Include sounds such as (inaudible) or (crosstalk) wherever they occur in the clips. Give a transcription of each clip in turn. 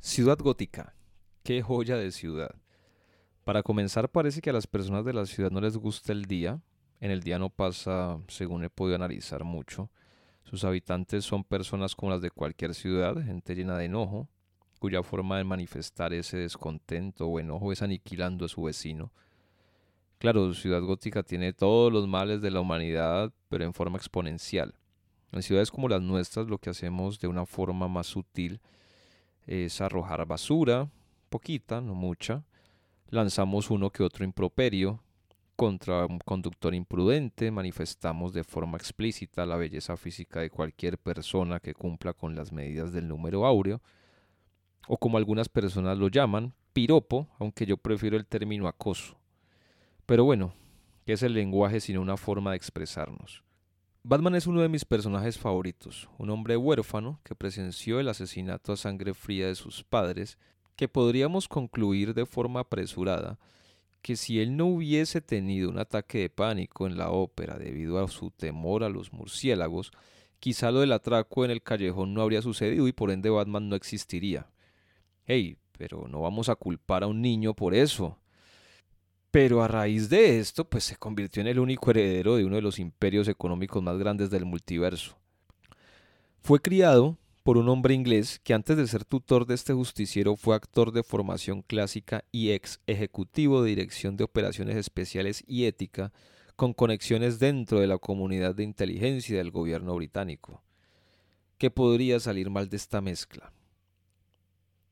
Ciudad gótica. Qué joya de ciudad. Para comenzar, parece que a las personas de la ciudad no les gusta el día. En el día no pasa, según he podido analizar mucho. Sus habitantes son personas como las de cualquier ciudad, gente llena de enojo, cuya forma de manifestar ese descontento o enojo es aniquilando a su vecino. Claro, Ciudad Gótica tiene todos los males de la humanidad, pero en forma exponencial. En ciudades como las nuestras lo que hacemos de una forma más sutil es arrojar basura, poquita, no mucha. Lanzamos uno que otro improperio contra un conductor imprudente, manifestamos de forma explícita la belleza física de cualquier persona que cumpla con las medidas del número áureo, o como algunas personas lo llaman, piropo, aunque yo prefiero el término acoso. Pero bueno, ¿qué es el lenguaje sino una forma de expresarnos? Batman es uno de mis personajes favoritos, un hombre huérfano que presenció el asesinato a sangre fría de sus padres, que podríamos concluir de forma apresurada que si él no hubiese tenido un ataque de pánico en la ópera debido a su temor a los murciélagos, quizá lo del atraco en el callejón no habría sucedido y por ende Batman no existiría. Hey, pero no vamos a culpar a un niño por eso. Pero a raíz de esto, pues se convirtió en el único heredero de uno de los imperios económicos más grandes del multiverso. Fue criado por un hombre inglés que antes de ser tutor de este justiciero fue actor de formación clásica y ex ejecutivo de dirección de operaciones especiales y ética con conexiones dentro de la comunidad de inteligencia del gobierno británico. ¿Qué podría salir mal de esta mezcla?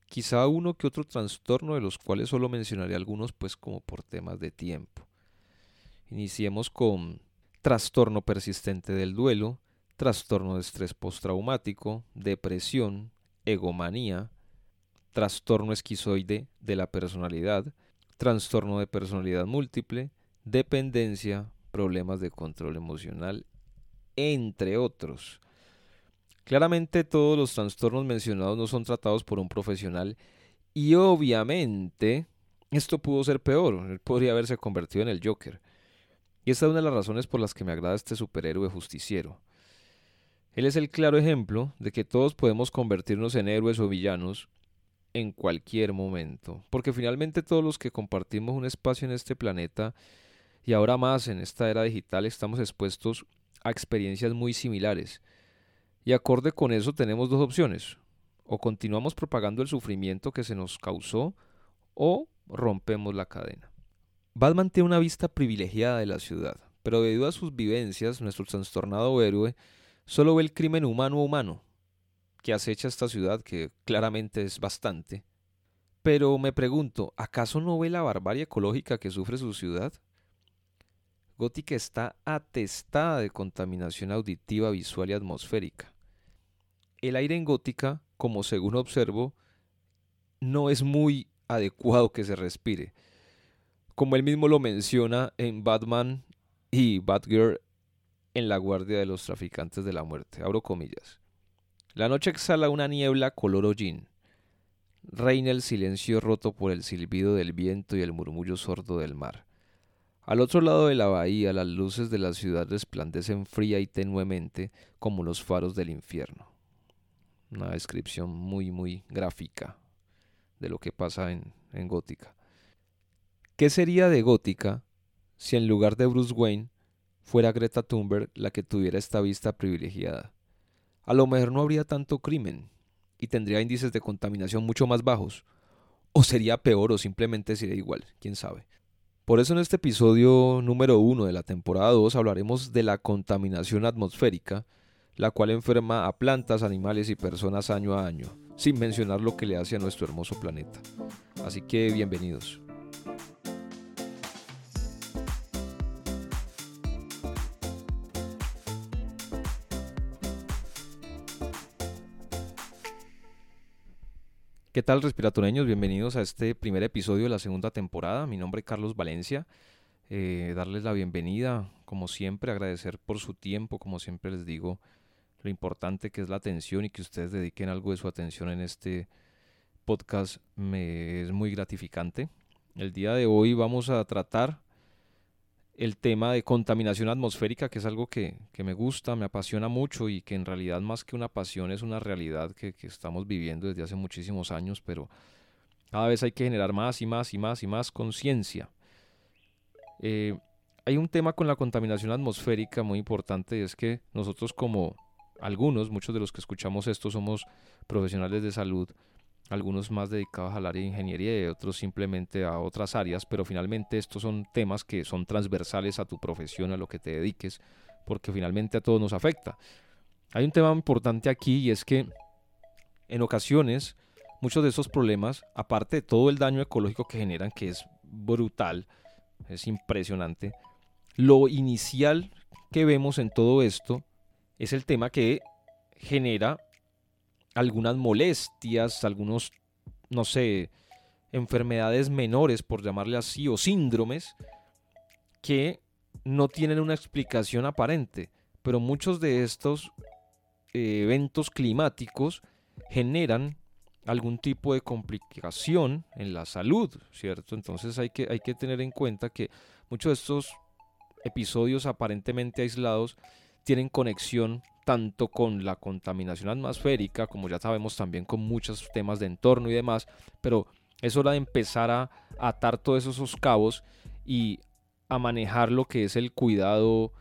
Quizá uno que otro trastorno de los cuales solo mencionaré algunos pues como por temas de tiempo. Iniciemos con trastorno persistente del duelo, trastorno de estrés postraumático, depresión, egomanía, trastorno esquizoide de la personalidad, trastorno de personalidad múltiple, dependencia, problemas de control emocional, entre otros. Claramente todos los trastornos mencionados no son tratados por un profesional y obviamente esto pudo ser peor, él podría haberse convertido en el Joker. Y esta es una de las razones por las que me agrada este superhéroe justiciero. Él es el claro ejemplo de que todos podemos convertirnos en héroes o villanos en cualquier momento, porque finalmente todos los que compartimos un espacio en este planeta y ahora más en esta era digital estamos expuestos a experiencias muy similares y acorde con eso tenemos dos opciones. O continuamos propagando el sufrimiento que se nos causó o rompemos la cadena. Batman tiene una vista privilegiada de la ciudad, pero debido a sus vivencias, nuestro trastornado héroe solo ve el crimen humano humano que acecha esta ciudad, que claramente es bastante. Pero me pregunto, ¿acaso no ve la barbarie ecológica que sufre su ciudad? Gótica está atestada de contaminación auditiva, visual y atmosférica el aire en gótica, como según observo, no es muy adecuado que se respire. Como él mismo lo menciona en Batman y Batgirl en la guardia de los traficantes de la muerte. Abro comillas. La noche exhala una niebla color hollín. Reina el silencio roto por el silbido del viento y el murmullo sordo del mar. Al otro lado de la bahía las luces de la ciudad resplandecen fría y tenuemente como los faros del infierno una descripción muy, muy gráfica de lo que pasa en, en Gótica. ¿Qué sería de Gótica si en lugar de Bruce Wayne fuera Greta Thunberg la que tuviera esta vista privilegiada? A lo mejor no habría tanto crimen y tendría índices de contaminación mucho más bajos. O sería peor o simplemente sería igual, quién sabe. Por eso en este episodio número 1 de la temporada 2 hablaremos de la contaminación atmosférica la cual enferma a plantas, animales y personas año a año, sin mencionar lo que le hace a nuestro hermoso planeta. Así que bienvenidos. ¿Qué tal respiratoreños? Bienvenidos a este primer episodio de la segunda temporada. Mi nombre es Carlos Valencia. Eh, darles la bienvenida, como siempre, agradecer por su tiempo, como siempre les digo, lo importante que es la atención y que ustedes dediquen algo de su atención en este podcast me es muy gratificante. El día de hoy vamos a tratar el tema de contaminación atmosférica, que es algo que, me gusta, me apasiona mucho y que en realidad más que una pasión es una realidad que, estamos viviendo desde hace muchísimos años, pero cada vez hay que generar más y más y más y más conciencia. Eh, hay un tema con la contaminación atmosférica muy importante y es que nosotros como algunos, muchos de los que escuchamos esto somos profesionales de salud, algunos más dedicados al área de ingeniería y otros simplemente a otras áreas, pero finalmente estos son temas que son transversales a tu profesión, a lo que te dediques, porque finalmente a todos nos afecta. Hay un tema importante aquí y es que en ocasiones muchos de esos problemas, aparte de todo el daño ecológico que generan, que es brutal, es impresionante, lo inicial que vemos en todo esto es el tema que genera algunas molestias, algunos, no sé, enfermedades menores, por llamarle así, o síndromes, que no tienen una explicación aparente. Pero muchos de estos eh, eventos climáticos generan algún tipo de complicación en la salud, ¿cierto? Entonces hay que, hay que tener en cuenta que muchos de estos episodios aparentemente aislados tienen conexión tanto con la contaminación atmosférica, como ya sabemos también con muchos temas de entorno y demás, pero es hora de empezar a atar todos esos cabos y a manejar lo que es el cuidado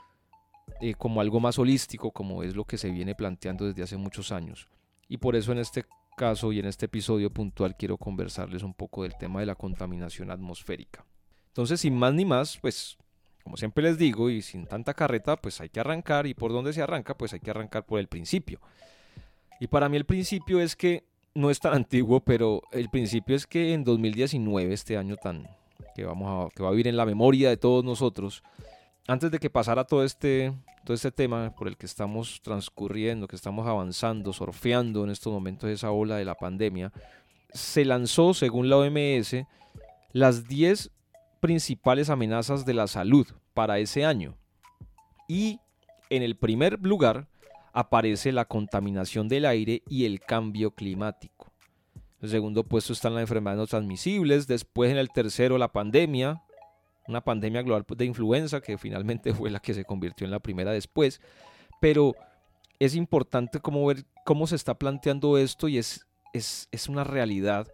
eh, como algo más holístico, como es lo que se viene planteando desde hace muchos años. Y por eso en este caso y en este episodio puntual quiero conversarles un poco del tema de la contaminación atmosférica. Entonces, sin más ni más, pues como siempre les digo, y sin tanta carreta, pues hay que arrancar. ¿Y por dónde se arranca? Pues hay que arrancar por el principio. Y para mí el principio es que, no es tan (laughs) antiguo, pero el principio es que en 2019, este año tan que, vamos a, que va a vivir en la memoria de todos nosotros, antes de que pasara todo este, todo este tema por el que estamos transcurriendo, que estamos avanzando, surfeando en estos momentos esa ola de la pandemia, se lanzó, según la OMS, las 10 principales amenazas de la salud para ese año. Y en el primer lugar aparece la contaminación del aire y el cambio climático. En el segundo puesto están las enfermedades no transmisibles, después en el tercero la pandemia, una pandemia global de influenza que finalmente (laughs) fue la que se convirtió en la primera después, pero es importante como ver cómo se está planteando esto y es, es, es una realidad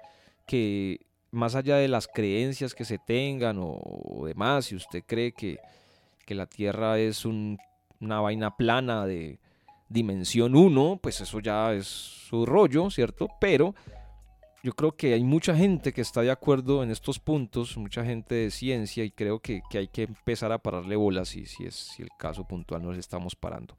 que más allá de las creencias que se tengan o, demás, si usted cree que, la Tierra es una vaina plana de dimensión 1, pues eso ya es su rollo, ¿cierto? Pero yo creo que hay mucha gente que está de acuerdo en estos puntos, mucha gente de ciencia, y creo que, hay que empezar a pararle bolas si, si es si el caso puntual nos estamos parando.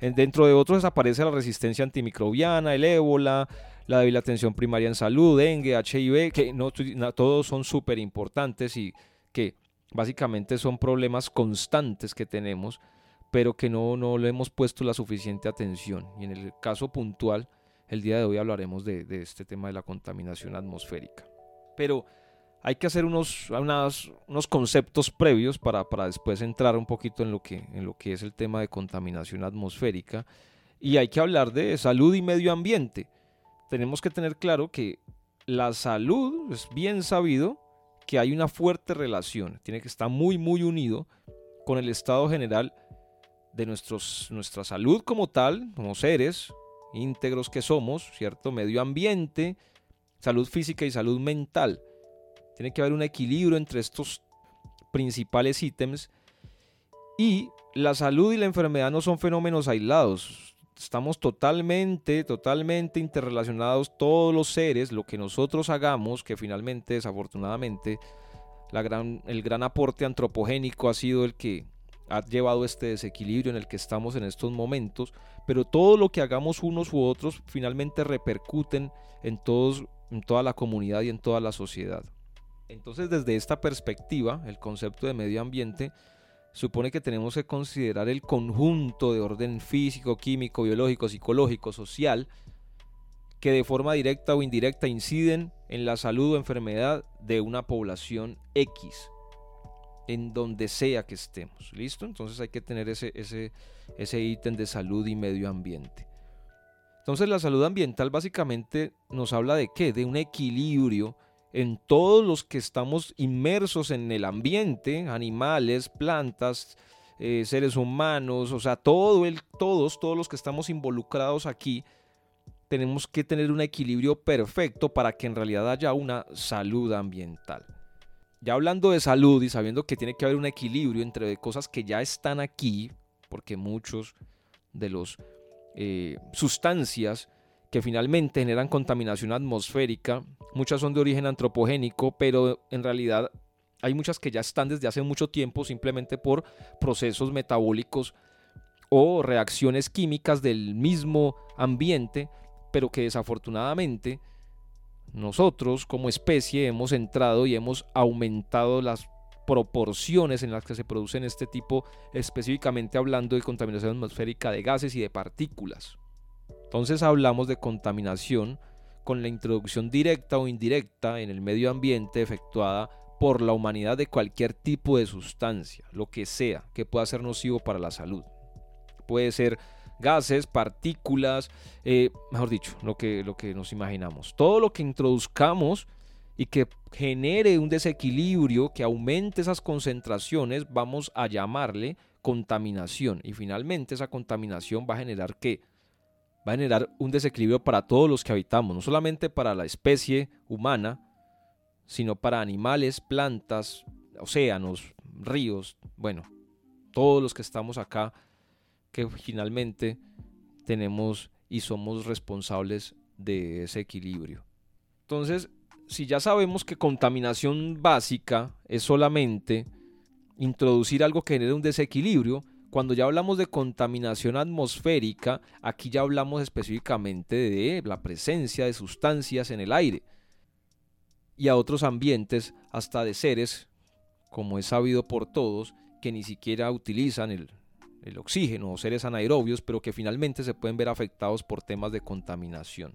Dentro de otros aparece la resistencia antimicrobiana, el ébola, la débil atención primaria en salud, dengue, HIV, que no, todos son súper importantes y que básicamente son problemas constantes que tenemos, pero que no, no le hemos puesto la suficiente atención. Y en el caso puntual, el día de hoy hablaremos de, de este tema de la contaminación atmosférica. Pero hay que hacer unos, unos conceptos previos para, para, después entrar un poquito en lo, que, en lo que es el tema de contaminación atmosférica. Y hay que hablar de salud y medio ambiente tenemos que tener claro que la salud es bien sabido que hay una fuerte relación, tiene que estar muy, muy unido con el estado general de nuestros, nuestra salud como tal, como seres íntegros que somos, ¿cierto? Medio ambiente, salud física y salud mental. Tiene que haber un equilibrio entre estos principales ítems y la salud y la enfermedad no son fenómenos aislados, estamos totalmente, totalmente interrelacionados todos los seres, lo que nosotros hagamos, que finalmente, desafortunadamente, la gran, el gran aporte antropogénico ha sido el que ha llevado este desequilibrio en el que estamos en estos momentos, pero todo lo que hagamos unos u otros finalmente repercuten en, todos, en toda la comunidad y en toda la sociedad. Entonces, desde esta perspectiva, el concepto de medio ambiente supone que tenemos que considerar el conjunto de orden físico, químico, biológico, psicológico, social, que de forma directa o indirecta inciden en la salud o enfermedad de una población X, en donde sea que estemos. ¿Listo? Entonces hay que tener ese, ese, ese ítem de salud y medio ambiente. Entonces la salud ambiental básicamente nos habla de qué? De un equilibrio en todos los que estamos inmersos en el ambiente, animales, plantas, eh, seres humanos, o sea, todo el, todos, todos los que estamos involucrados aquí, tenemos que tener un equilibrio perfecto para que en realidad haya una salud ambiental. Ya hablando de salud y sabiendo que tiene que haber un equilibrio entre cosas que ya están aquí, porque muchos de los eh, sustancias que finalmente generan contaminación atmosférica. Muchas son de origen antropogénico, pero en realidad hay muchas que ya están desde hace mucho tiempo simplemente por procesos metabólicos o reacciones químicas del mismo ambiente, pero que desafortunadamente nosotros como especie hemos entrado y hemos aumentado las proporciones en las que se producen este tipo, específicamente hablando de contaminación atmosférica de gases y de partículas. Entonces hablamos de contaminación con la introducción directa o indirecta en el medio ambiente efectuada por la humanidad de cualquier tipo de sustancia, lo que sea, que pueda ser nocivo para la salud. Puede ser gases, partículas, eh, mejor dicho, lo que, lo que nos imaginamos. Todo lo que introduzcamos y que genere un desequilibrio, que aumente esas concentraciones, vamos a llamarle contaminación. Y finalmente esa contaminación va a generar qué? Va a generar un desequilibrio para todos los que habitamos, no solamente para la especie humana, sino para animales, plantas, océanos, ríos, bueno, todos los que estamos acá, que finalmente tenemos y somos responsables de ese equilibrio. Entonces, si ya sabemos que contaminación básica es solamente introducir algo que genere un desequilibrio, cuando ya hablamos de contaminación atmosférica, aquí ya hablamos específicamente de la presencia de sustancias en el aire y a otros ambientes, hasta de seres, como es sabido por todos, que ni siquiera utilizan el, oxígeno o seres anaerobios, pero que finalmente se pueden ver afectados por temas de contaminación.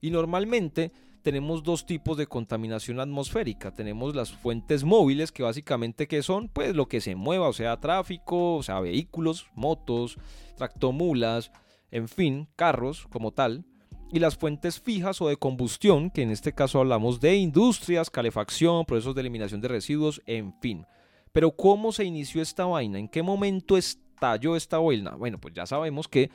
Y normalmente tenemos dos tipos de contaminación atmosférica. Tenemos las fuentes móviles, que básicamente que son pues lo que se mueva, o sea, tráfico, o sea, vehículos, motos, tractomulas, en fin, carros como tal. Y las fuentes fijas o de combustión, que en este caso hablamos de industrias, calefacción, procesos de eliminación de residuos, en fin. Pero ¿cómo se inició esta vaina? ¿En qué momento estalló esta vaina? Bueno, pues ya sabemos que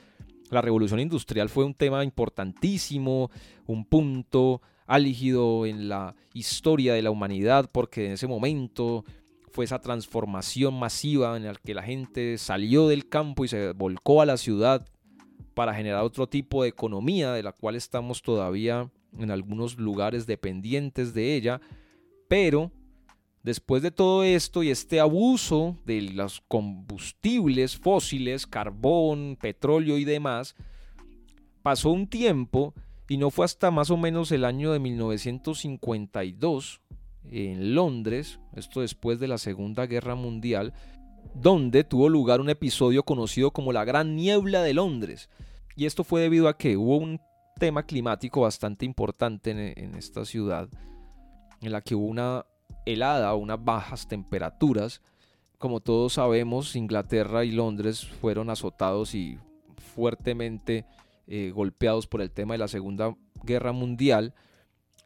la revolución industrial fue un tema importantísimo, un punto álgido en la historia de la humanidad, porque en ese momento fue esa transformación masiva en la que la gente salió del campo y se volcó a la ciudad para generar otro tipo de economía de la cual estamos todavía en algunos lugares dependientes de ella, pero después de todo esto y este abuso de los combustibles fósiles, carbón, petróleo y demás, pasó un tiempo y no fue hasta más o menos el año de 1952 en Londres, esto después de la Segunda Guerra Mundial, donde tuvo lugar un episodio conocido como la Gran Niebla de Londres. Y esto fue debido a que hubo un tema climático bastante importante en, esta ciudad, en la que hubo una helada, unas bajas temperaturas. Como todos sabemos, Inglaterra y Londres fueron azotados y fuertemente eh, golpeados por el tema de la Segunda Guerra Mundial.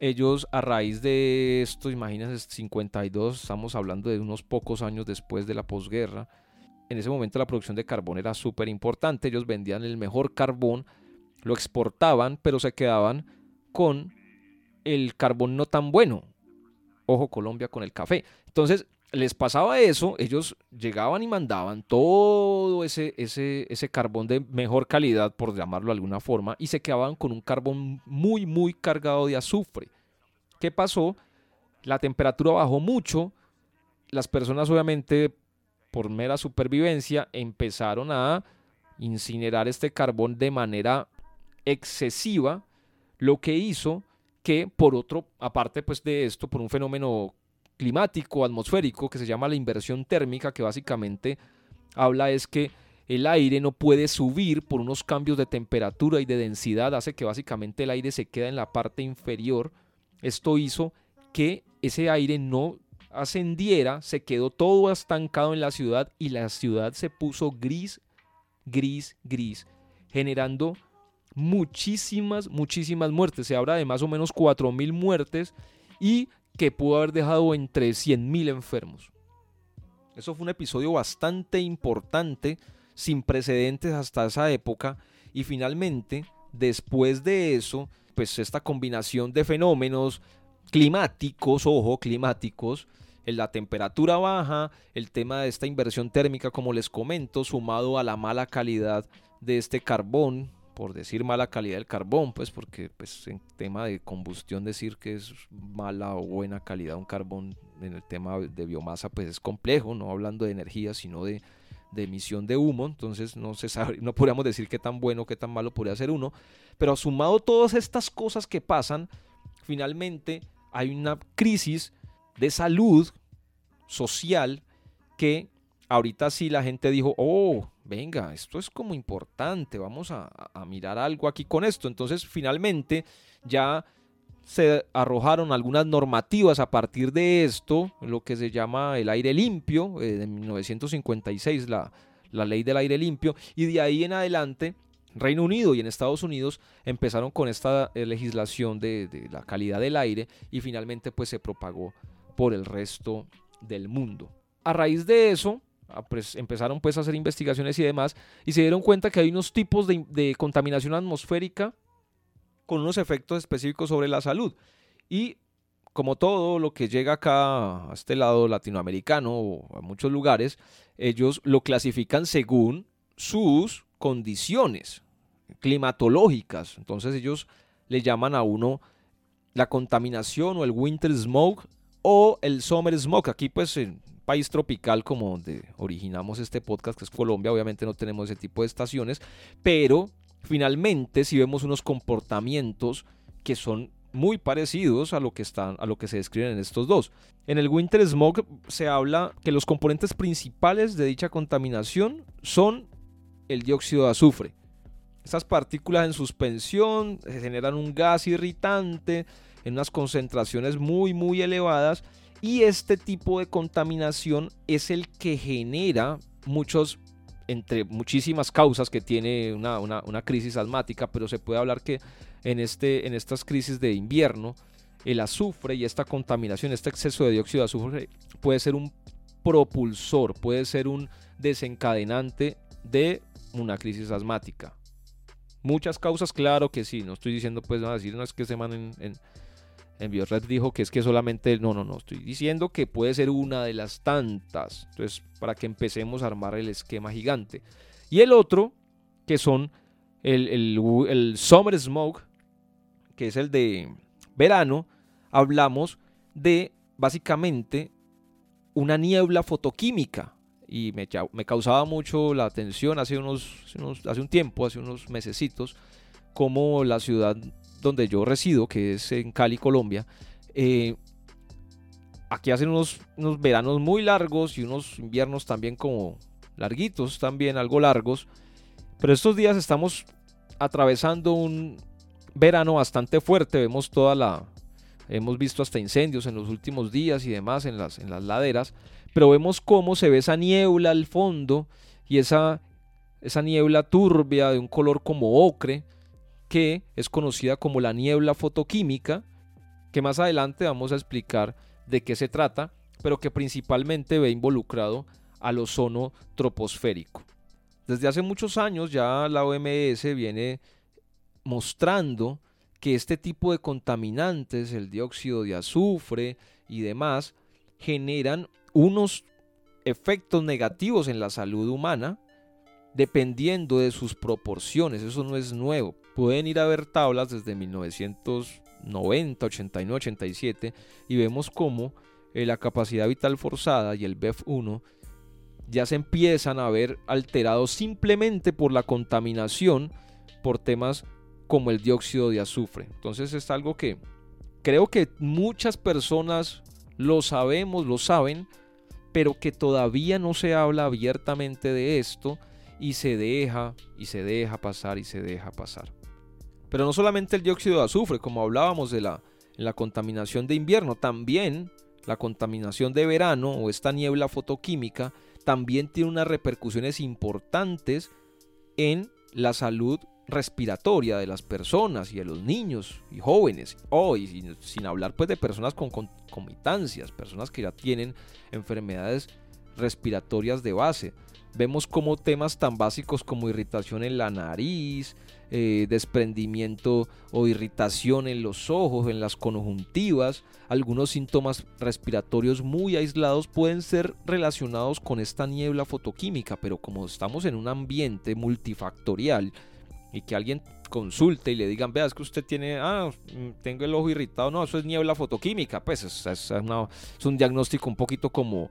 Ellos a raíz de esto, imagínense, 52, estamos hablando de unos pocos años después de la posguerra. En ese momento la producción de carbón era súper importante. Ellos vendían el mejor carbón, lo exportaban, pero se quedaban con el carbón no tan bueno. Ojo Colombia con el café. Entonces, les pasaba eso, ellos llegaban y mandaban todo ese, ese, ese carbón de mejor calidad, por llamarlo de alguna forma, y se quedaban con un carbón muy, muy cargado de azufre. ¿Qué pasó? La temperatura bajó mucho, las personas obviamente por mera supervivencia empezaron a incinerar este carbón de manera excesiva, lo que hizo que por otro, aparte pues de esto, por un fenómeno climático, atmosférico, que se llama la inversión térmica, que básicamente habla es que el aire no puede subir por unos cambios de temperatura y de densidad, hace que básicamente el aire se queda en la parte inferior. Esto hizo que ese aire no ascendiera, se quedó todo estancado en la ciudad y la ciudad se puso gris, gris, gris, generando muchísimas, muchísimas muertes. Se habla de más o menos 4.000 muertes y que pudo haber dejado entre 100.000 enfermos. Eso fue un episodio bastante importante, sin precedentes hasta esa época, y finalmente, después de eso, pues esta combinación de fenómenos climáticos, ojo, climáticos, la temperatura baja, el tema de esta inversión térmica, como les comento, sumado a la mala calidad de este carbón, por decir mala calidad del carbón, pues porque pues en tema de combustión decir que es mala o buena calidad un carbón en el tema de biomasa pues es complejo, no hablando de energía, sino de, emisión de humo, entonces no se sabe, (laughs) no podríamos decir qué tan bueno, qué tan malo podría ser uno, pero sumado todas estas cosas que pasan, finalmente hay una crisis de salud social que ahorita sí la gente dijo, oh, venga, esto es como importante, vamos a, mirar algo aquí con esto. Entonces finalmente ya se arrojaron algunas normativas a partir de esto, lo que se llama el aire limpio, eh, de 1956, la, la ley del aire limpio, y de ahí en adelante Reino Unido y en Estados Unidos empezaron con esta eh, legislación de, de, la calidad del aire y finalmente pues se propagó por el resto del mundo. A raíz de eso, Pues empezaron pues a hacer investigaciones y demás y se dieron cuenta que hay unos tipos de, contaminación atmosférica con unos efectos específicos sobre la salud. Y como todo lo que llega acá a este lado latinoamericano o a muchos lugares, ellos lo clasifican según sus condiciones climatológicas. Entonces ellos le llaman a uno la contaminación o el winter smoke o el summer smoke. Aquí pues país tropical como donde originamos este podcast, que es Colombia, obviamente no tenemos ese tipo de estaciones, pero finalmente si vemos unos comportamientos que son muy parecidos a lo que están a lo que se describen en estos dos. En el winter smog se habla que los componentes principales de dicha contaminación son el dióxido de azufre. Estas partículas en suspensión generan un gas irritante en unas concentraciones muy muy elevadas y este tipo de contaminación es el que genera muchos, entre muchísimas causas que tiene una, crisis asmática, pero se puede hablar que en, este, en estas crisis de invierno, el azufre y esta contaminación, este exceso de dióxido de azufre puede ser un propulsor, puede ser un desencadenante de una crisis asmática. Muchas causas, claro que sí, no estoy diciendo pues no decir no es que se manden en en Biored dijo que es que solamente, no, no, no, estoy diciendo que puede ser una de las tantas. Entonces, para que empecemos a armar el esquema gigante. Y el otro, que son el, el, Summer Smoke, que es el de verano, hablamos de básicamente una niebla fotoquímica. Y me, me causaba mucho la atención hace, unos, hace un tiempo, hace unos mesecitos, como la ciudad donde yo resido, que es en Cali, Colombia, eh, aquí hacen unos, unos veranos muy largos y unos inviernos también como larguitos, también algo largos. Pero estos días estamos atravesando un verano bastante fuerte. Vemos toda la. Hemos visto hasta incendios en los últimos días y demás en las, en las laderas. Pero vemos cómo se ve esa niebla al fondo y esa, esa niebla turbia de un color como ocre que es conocida como la niebla fotoquímica, que más adelante vamos a explicar de qué se trata, pero que principalmente ve involucrado al ozono troposférico. Desde hace muchos años ya la OMS viene mostrando que este tipo de contaminantes, el dióxido de azufre y demás, generan unos efectos negativos en la salud humana dependiendo de sus proporciones. Eso no es nuevo. Pueden ir a ver tablas desde 1990, 89, 87 y vemos cómo eh, la capacidad vital forzada y el BEF1 ya se empiezan a ver alterados simplemente por la contaminación por temas como el dióxido de azufre. Entonces es algo que creo que muchas personas lo sabemos, lo saben, pero que todavía no se habla abiertamente de esto y se deja y se deja pasar y se deja pasar. Pero no solamente el dióxido de azufre, como hablábamos de la, contaminación de invierno, también la contaminación de verano o esta niebla fotoquímica también tiene unas repercusiones importantes en la salud respiratoria de las personas y de los niños y jóvenes, hoy sin hablar pues de personas con concomitancias, personas que ya tienen enfermedades respiratorias de base. Vemos como temas tan básicos como irritación en la nariz, eh, desprendimiento o irritación en los ojos, en las conjuntivas, algunos síntomas respiratorios muy aislados pueden ser relacionados con esta niebla fotoquímica, pero como estamos en un ambiente multifactorial y que alguien consulte y le digan, vea, es que usted tiene, ah, mm, tengo el ojo irritado, no, eso es niebla fotoquímica, pues es, es un diagnóstico un poquito como,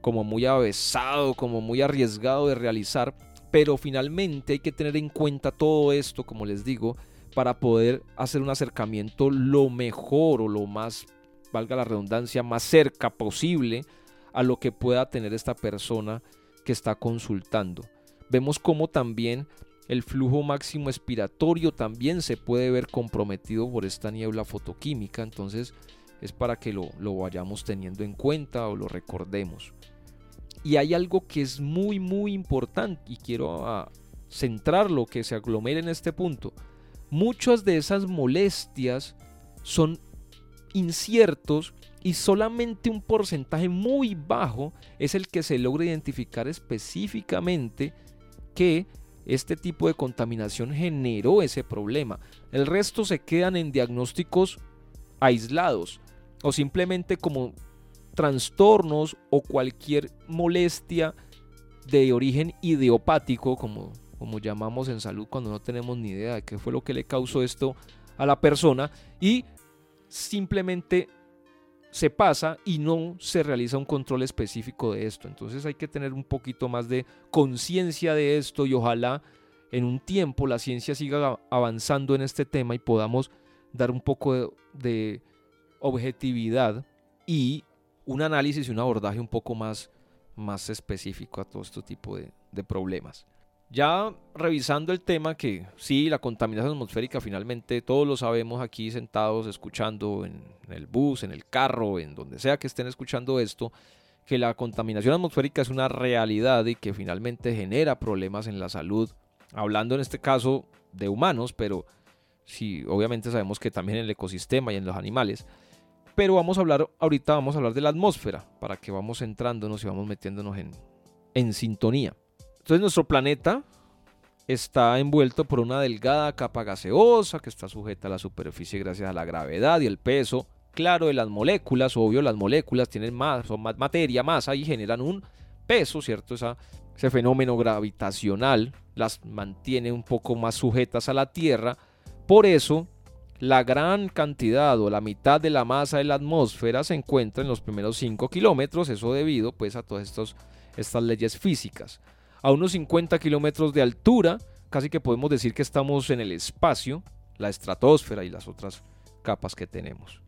como muy avesado, como muy arriesgado de realizar, pero finalmente hay que tener en cuenta todo esto, como les digo, para poder hacer un acercamiento lo mejor o lo más, valga la redundancia, más cerca posible a lo que pueda tener esta persona que está consultando. Vemos cómo también el flujo máximo expiratorio también se puede ver comprometido por esta niebla fotoquímica, entonces es para que lo, lo vayamos teniendo en cuenta o lo recordemos. Y hay algo que es muy, muy importante y quiero ah, centrarlo, que se aglomere en este punto. Muchas de esas molestias son inciertos y solamente un porcentaje muy bajo es el que se logra identificar específicamente que este tipo de contaminación generó ese problema. El resto se quedan en diagnósticos aislados o simplemente como trastornos o cualquier molestia de origen idiopático, como, como llamamos en salud cuando no tenemos ni idea de qué fue lo que le causó esto a la persona y simplemente se pasa y no se realiza un control específico de esto. Entonces hay que tener un poquito más de conciencia de esto y ojalá en un tiempo la ciencia siga avanzando en este tema y podamos dar un poco de objetividad y un análisis y un abordaje un poco más, más específico a todo este tipo de, problemas. Ya revisando el tema que sí, la contaminación atmosférica finalmente todos lo sabemos aquí sentados escuchando en el bus, en el carro, en donde sea que estén escuchando esto, que la contaminación atmosférica es una realidad y que finalmente genera problemas en la salud, hablando en este caso de humanos, pero sí, obviamente sabemos que también en el ecosistema y en los animales. Pero vamos a hablar, ahorita vamos a hablar de la atmósfera, para que vamos entrándonos y vamos metiéndonos en, en sintonía. Entonces nuestro planeta está envuelto por una delgada capa gaseosa que está sujeta a la superficie gracias a la gravedad y el peso. Claro, de las moléculas, obvio, las moléculas tienen más, son más materia, masa y generan un peso, ¿cierto? ese fenómeno gravitacional las mantiene un poco más sujetas a la Tierra. Por eso la gran cantidad o la mitad de la masa de la atmósfera se encuentra en los primeros 5 kilómetros, eso debido pues a todas estas leyes físicas. A unos 50 kilómetros de altura, casi que podemos decir que estamos en el espacio, la estratosfera y las otras capas que tenemos.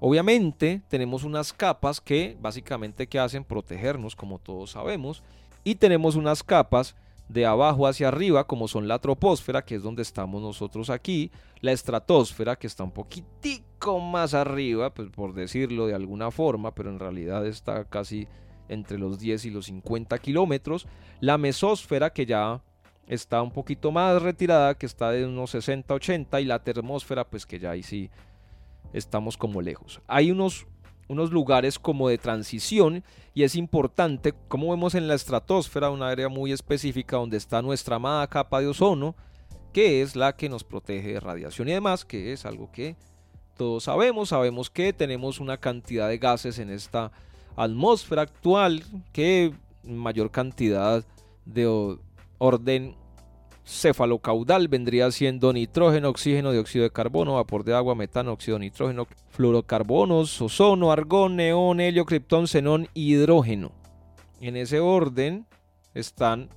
Obviamente tenemos unas capas que básicamente que hacen protegernos, como todos sabemos, y tenemos unas capas de abajo hacia arriba, como son la troposfera, que es donde estamos nosotros aquí, la estratosfera, que está un poquitico más arriba, pues por decirlo de alguna forma, pero en realidad está casi entre los 10 y los 50 kilómetros, la mesósfera, que ya está un poquito más retirada, que está de unos 60-80, y la termósfera, pues que ya ahí sí estamos como lejos. Hay unos unos lugares como de transición y es importante, como vemos en la estratosfera, una área muy específica donde está nuestra amada capa de ozono, que es la que nos protege de radiación y demás, que es algo que todos sabemos, sabemos que tenemos una cantidad de gases en esta atmósfera actual que mayor cantidad de orden cefalocaudal vendría siendo nitrógeno, oxígeno, dióxido de carbono, vapor de agua, metano, óxido nitrógeno, fluorocarbonos, ozono, argón, neón, helio, criptón, xenón, hidrógeno. En ese orden están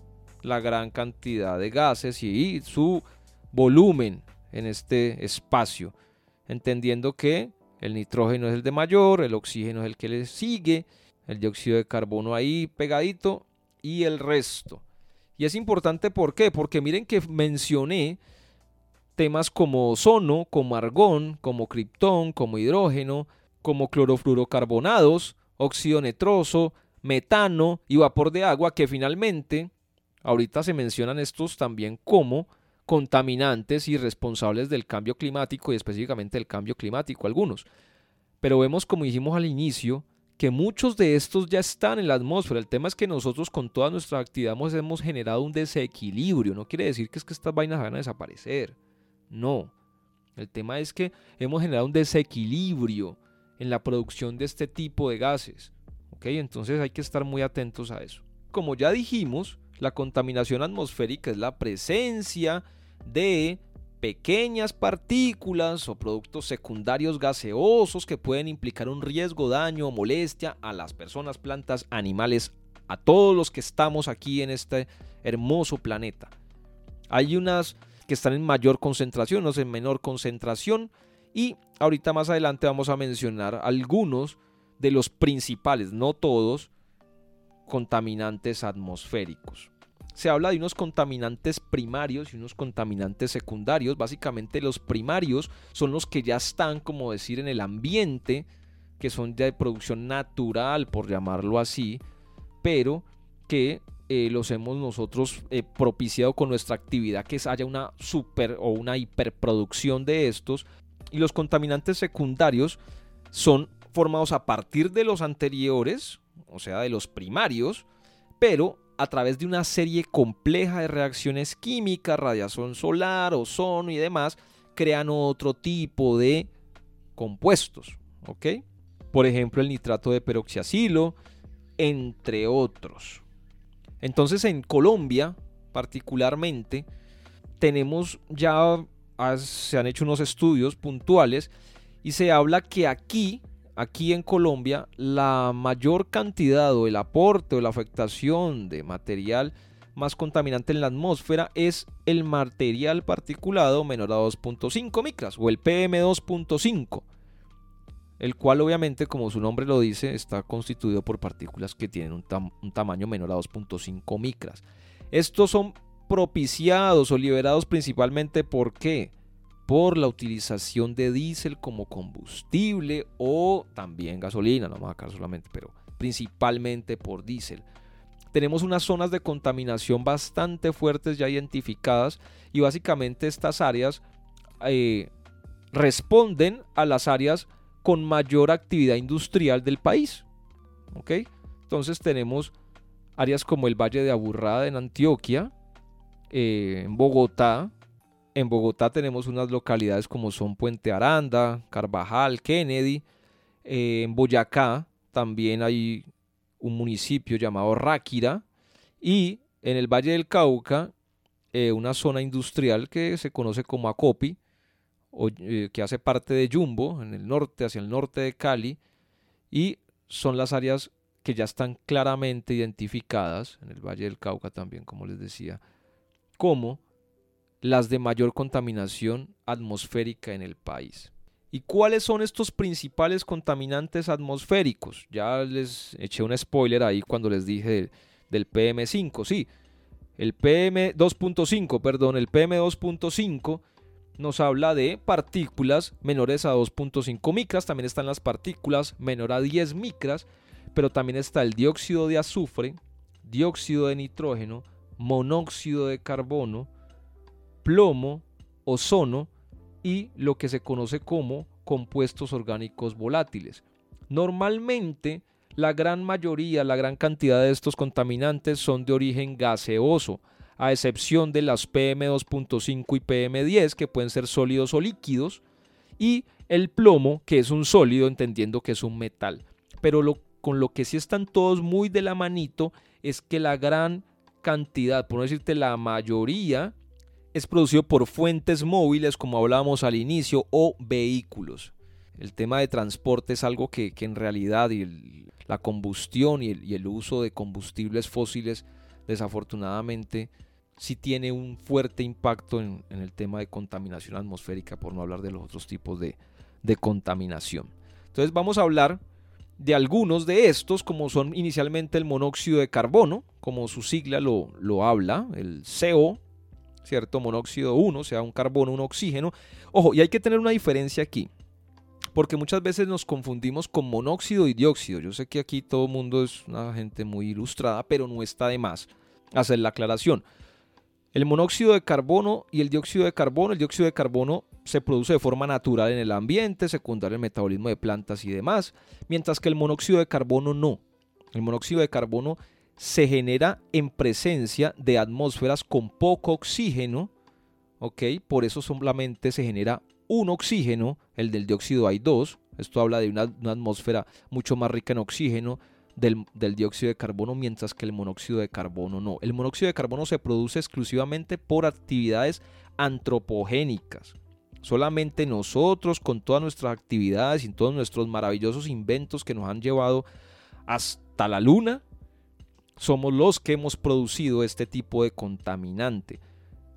la gran cantidad de gases y su volumen en este espacio, entendiendo que el nitrógeno es el de mayor, el oxígeno es el que le sigue, el dióxido de carbono ahí pegadito y el resto. Y es importante, ¿por qué? Porque miren que mencioné temas como ozono, como argón, como criptón, como hidrógeno, como clorofluorocarbonados, óxido nitroso, metano y vapor de agua, que finalmente ahorita se mencionan estos también como contaminantes y responsables del cambio climático y específicamente del cambio climático algunos. Pero vemos, como dijimos al inicio, que muchos de estos ya están en la atmósfera. El tema es que nosotros con toda nuestra actividad hemos generado un desequilibrio. No quiere decir que es que estas vainas van a desaparecer. No. El tema es que hemos generado un desequilibrio en la producción de este tipo de gases. ¿Ok? Entonces hay que estar muy atentos a eso. Como ya dijimos, la contaminación atmosférica es la presencia de pequeñas partículas o productos secundarios gaseosos que pueden implicar un riesgo, daño o molestia a las personas, plantas, animales, a todos los que estamos aquí en este hermoso planeta. Hay unas que están en mayor concentración, otras en menor concentración y ahorita más adelante vamos a mencionar algunos de los principales, no todos, contaminantes atmosféricos se habla de unos contaminantes primarios y unos contaminantes secundarios. Básicamente los primarios son los que ya están, como decir, en el ambiente, que son de producción natural, por llamarlo así, pero que eh, los hemos nosotros eh, propiciado con nuestra actividad, que haya una super o una hiperproducción de estos. Y los contaminantes secundarios son formados a partir de los anteriores, o sea, de los primarios, pero a través de una serie compleja de reacciones químicas, radiación solar, ozono y demás, crean otro tipo de compuestos. ¿ok? Por ejemplo, el nitrato de peroxiacilo, entre otros. Entonces, en Colombia, particularmente, tenemos ya, se han hecho unos estudios puntuales y se habla que aquí aquí en Colombia la mayor cantidad o el aporte o la afectación de material más contaminante en la atmósfera es el material particulado menor a 2.5 micras o el PM2.5, el cual obviamente como su nombre lo dice está constituido por partículas que tienen un, tamaño menor a 2.5 micras. Estos son propiciados o liberados principalmente por qué? Por la utilización de diésel como combustible o también gasolina, no vamos a solamente, pero principalmente por diésel. Tenemos unas zonas de contaminación bastante fuertes ya identificadas y básicamente estas áreas eh, responden a las áreas con mayor actividad industrial del país. ¿ok? Entonces tenemos áreas como el Valle de Aburrada en Antioquia, eh, en Bogotá, en Bogotá tenemos unas localidades como son Puente Aranda, Carvajal, Kennedy. Eh, en Boyacá también hay un municipio llamado Ráquira. Y en el Valle del Cauca, eh, una zona industrial que se conoce como Acopi, o, eh, que hace parte de Jumbo, en el norte, hacia el norte de Cali. Y son las áreas que ya están claramente identificadas, en el Valle del Cauca también, como les decía, como las de mayor contaminación atmosférica en el país. ¿Y cuáles son estos principales contaminantes atmosféricos? Ya les eché un spoiler ahí cuando les dije del PM5, sí. El PM2.5, perdón, el PM2.5 nos habla de partículas menores a 2.5 micras, también están las partículas menor a 10 micras, pero también está el dióxido de azufre, dióxido de nitrógeno, monóxido de carbono, plomo, ozono y lo que se conoce como compuestos orgánicos volátiles. Normalmente, la gran mayoría, la gran cantidad de estos contaminantes son de origen gaseoso, a excepción de las PM2.5 y PM10, que pueden ser sólidos o líquidos, y el plomo, que es un sólido, entendiendo que es un metal. Pero con lo que sí están todos muy de la manito es que la gran cantidad, por no decirte la mayoría, es producido por fuentes móviles, como hablábamos al inicio, o vehículos. El tema de transporte es algo que, en realidad y la combustión y el, uso de combustibles fósiles, desafortunadamente, sí tiene un fuerte impacto en, el tema de contaminación atmosférica, por no hablar de los otros tipos de, contaminación. Entonces vamos a hablar de algunos de estos, como son inicialmente el monóxido de carbono, como su sigla lo, lo habla, el CO, ¿cierto? Monóxido 1, sea, un carbono, un oxígeno. Ojo, y hay que tener una diferencia aquí, porque muchas veces nos confundimos con monóxido y dióxido. Yo sé que aquí todo el mundo es una gente muy ilustrada, pero no está de más hacer la aclaración. El monóxido de carbono y el dióxido de carbono, el dióxido de carbono se produce de forma natural en el ambiente, secundario al metabolismo de plantas y demás, mientras que el monóxido de carbono no. El monóxido de carbono se genera en presencia de atmósferas con poco oxígeno, ¿ok? Por eso solamente se genera un oxígeno, el del dióxido hay dos. Esto habla de una, atmósfera mucho más rica en oxígeno del, del, dióxido de carbono, mientras que el monóxido de carbono no. El monóxido de carbono se produce exclusivamente por actividades antropogénicas. Solamente nosotros, con todas nuestras actividades y todos nuestros maravillosos inventos que nos han llevado hasta la luna, somos los que hemos producido este tipo de contaminante.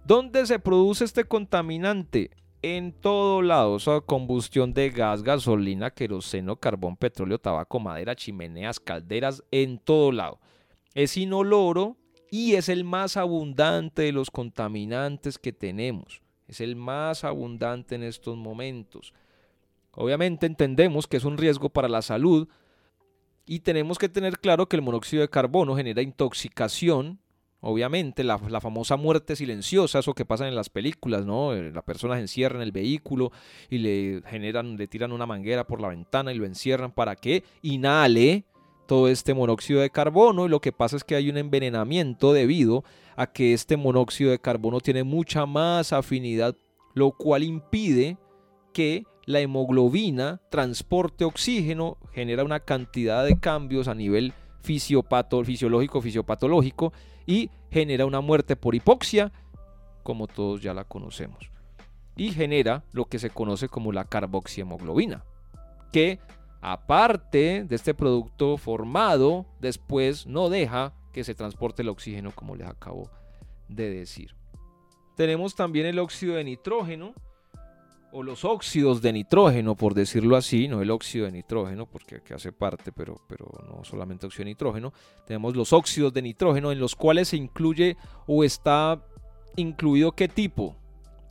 ¿Dónde se produce este contaminante? En todo lado, o sea, combustión de gas, gasolina, queroseno, carbón, petróleo, tabaco, madera, chimeneas, calderas, en todo lado. Es inoloro y es el más abundante de los contaminantes que tenemos. Es el más abundante en estos momentos. Obviamente entendemos que es un riesgo para la salud y tenemos que tener claro que el monóxido de carbono genera intoxicación. Obviamente, la, famosa muerte silenciosa, eso que pasa en las películas, ¿no? Eh, la persona se encierra en el vehículo y le generan, le tiran una manguera por la ventana y lo encierran para que inhale todo este monóxido de carbono y lo que pasa es que hay un envenenamiento debido a que este monóxido de carbono tiene mucha más afinidad, lo cual impide que la hemoglobina transporte oxígeno, genera una cantidad de cambios a nivel fisiológico, fisiopatológico y genera una muerte por hipoxia, como todos ya la conocemos. Y genera lo que se conoce como la carboxihemoglobina, que aparte de este producto formado, después no deja que se transporte el oxígeno como les acabo de decir. Tenemos también el óxido de nitrógeno o los óxidos de nitrógeno, por decirlo así, no el óxido de nitrógeno, porque aquí hace parte, pero, pero no solamente óxido de nitrógeno. Tenemos los óxidos de nitrógeno en los cuales se incluye o está incluido qué tipo.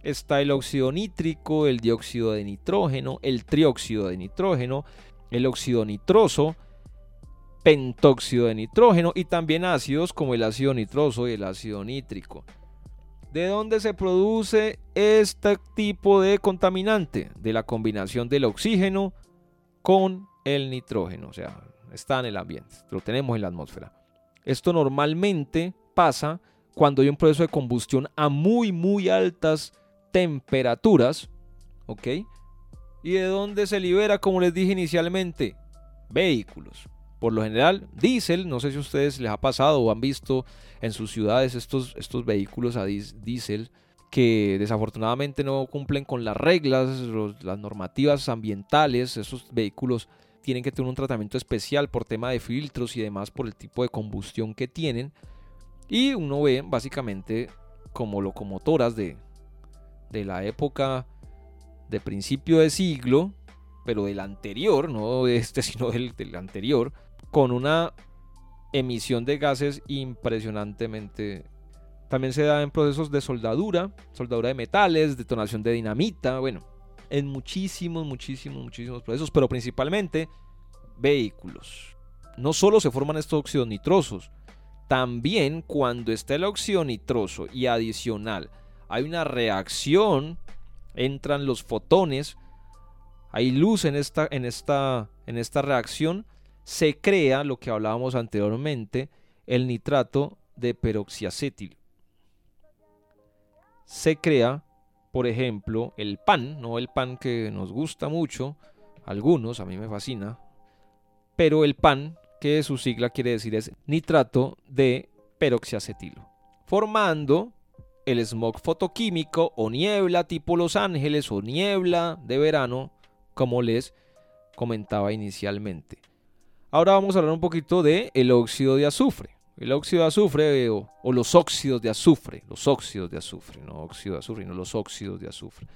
Está el óxido nítrico, el dióxido de nitrógeno, el trióxido de nitrógeno, el óxido nitroso, pentóxido de nitrógeno y también ácidos como el ácido nitroso y el ácido nítrico. ¿De dónde se produce este tipo de contaminante? De la combinación del oxígeno con el nitrógeno, o sea, está en el ambiente, lo tenemos en la atmósfera. Esto normalmente pasa cuando hay un proceso de combustión a muy, muy altas temperaturas, ¿ok? ¿Y de dónde se libera, como les dije inicialmente? Vehículos por lo general diésel, no sé si a ustedes les ha pasado o han visto en sus ciudades estos, estos vehículos a diésel que desafortunadamente no cumplen con las reglas, las normativas ambientales, esos vehículos tienen que tener un tratamiento especial por tema de filtros y demás por el tipo de combustión que tienen. Y uno ve básicamente como locomotoras de, de la época de principio de siglo, pero del anterior, no de este, (laughs) sino del, del anterior, con una emisión de gases impresionantemente. También se da en procesos de soldadura, soldadura de metales, detonación de dinamita, bueno, en muchísimos, muchísimos, muchísimos procesos, pero principalmente vehículos. No solo se forman estos óxidos nitrosos, también cuando está el óxido nitroso y adicional hay una reacción, entran los fotones, hay luz en esta, en esta, en esta reacción, se crea lo que hablábamos anteriormente, el nitrato de peroxiacétil. Se crea, por ejemplo, el pan, no el pan que nos gusta mucho, algunos, a mí me fascina, pero el pan, que su sigla quiere decir es nitrato de peroxiacetilo, formando el smog fotoquímico o niebla tipo Los Ángeles o niebla de verano, como les comentaba inicialmente. Ahora vamos a hablar un poquito de el óxido de azufre. El óxido de azufre o, los óxidos de azufre, los óxidos de azufre, no óxido de azufre, los óxidos de azufre.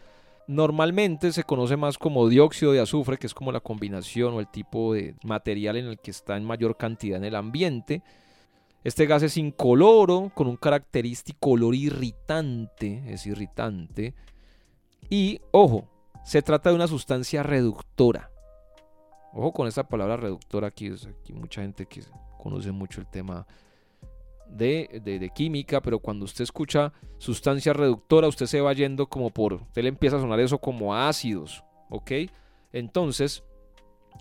Normalmente se conoce más como dióxido de azufre, que es como la combinación o el tipo de material en el que está en mayor cantidad en el ambiente. Este gas es incoloro, con un característico olor irritante, es irritante. Y, ojo, se trata de una sustancia reductora. Ojo con esa palabra reductora aquí, aquí mucha gente que conoce mucho el tema de, de, química, pero cuando usted escucha sustancia reductora, usted se va yendo como por, usted le empieza a sonar eso como ácidos, ¿ok? Entonces,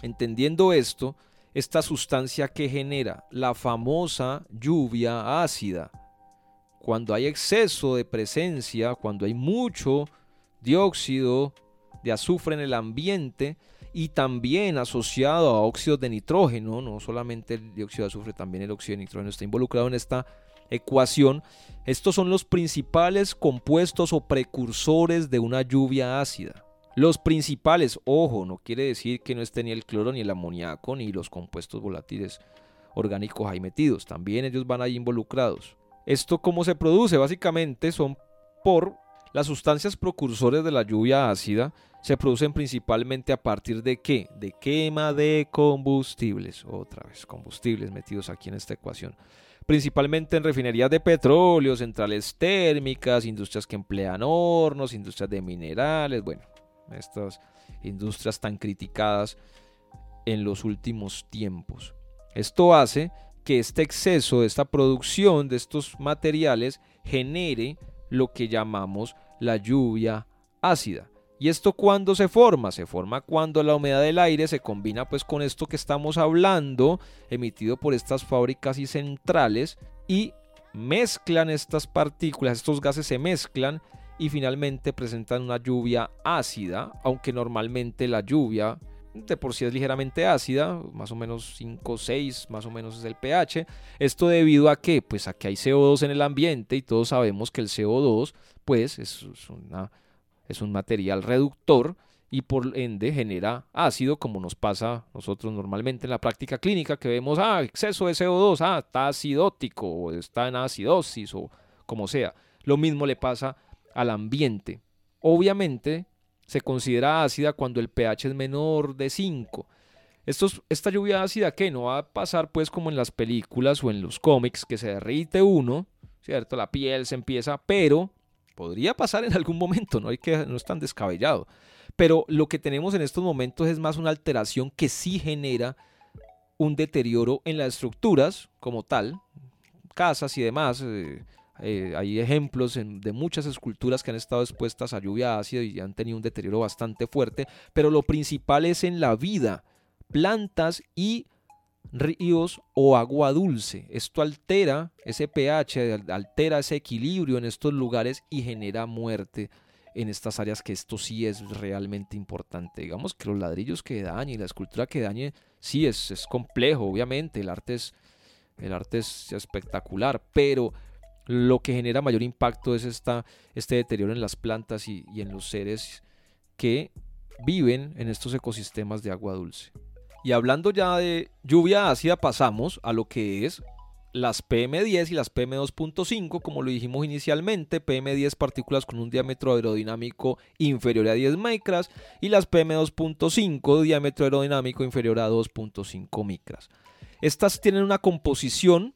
entendiendo esto, esta sustancia que genera la famosa lluvia ácida, cuando hay exceso de presencia, cuando hay mucho dióxido de azufre en el ambiente y también asociado a óxidos de nitrógeno, no solamente el dióxido de azufre, también el óxido de nitrógeno está involucrado en esta ecuación. Estos son los principales compuestos o precursores de una lluvia ácida. Los principales, ojo, no quiere decir que no esté ni el cloro, ni el amoníaco, ni los compuestos volátiles orgánicos ahí metidos. También ellos van ahí involucrados. ¿Esto cómo se produce? Básicamente son por las sustancias precursores de la lluvia ácida se producen principalmente a partir de qué? De quema de combustibles. Otra vez, combustibles metidos aquí en esta ecuación. Principalmente en refinerías de petróleo, centrales térmicas, industrias que emplean hornos, industrias de minerales, bueno, estas industrias tan criticadas en los últimos tiempos. Esto hace que este exceso de esta producción de estos materiales genere lo que llamamos la lluvia ácida. ¿Y esto cuándo se forma? Se forma cuando la humedad del aire se combina pues con esto que estamos hablando, emitido por estas fábricas y centrales, y mezclan estas partículas, estos gases se mezclan y finalmente presentan una lluvia ácida, aunque normalmente la lluvia de por sí es ligeramente ácida, más o menos 5 6, más o menos es el pH. Esto debido a que pues a que hay CO2 en el ambiente y todos sabemos que el CO2 pues es, una, es un material reductor y por ende genera ácido como nos pasa nosotros normalmente en la práctica clínica que vemos, ah, exceso de CO2, ah, está acidótico o está en acidosis o como sea. Lo mismo le pasa al ambiente. Obviamente se considera ácida cuando el pH es menor de 5. esta lluvia ácida que no va a pasar pues como en las películas o en los cómics que se derrite uno, ¿cierto? La piel se empieza, pero podría pasar en algún momento, no, hay que, no es tan descabellado. Pero lo que tenemos en estos momentos es más una alteración que sí genera un deterioro en las estructuras como tal, casas y demás, eh, eh, hay ejemplos de muchas esculturas que han estado expuestas a lluvia ácida y han tenido un deterioro bastante fuerte, pero lo principal es en la vida, plantas y ríos o agua dulce. Esto altera ese pH, altera ese equilibrio en estos lugares y genera muerte en estas áreas que esto sí es realmente importante. Digamos que los ladrillos que dañe y la escultura que dañe, sí es, complejo, obviamente, el arte es, el arte es espectacular, pero lo que genera mayor impacto es esta, este deterioro en las plantas y, en los seres que viven en estos ecosistemas de agua dulce. Y hablando ya de lluvia ácida, pasamos a lo que es las PM10 y las PM2.5, como lo dijimos inicialmente, PM10 partículas con un diámetro aerodinámico inferior a 10 micras y las PM2.5 diámetro aerodinámico inferior a 2.5 micras. Estas tienen una composición,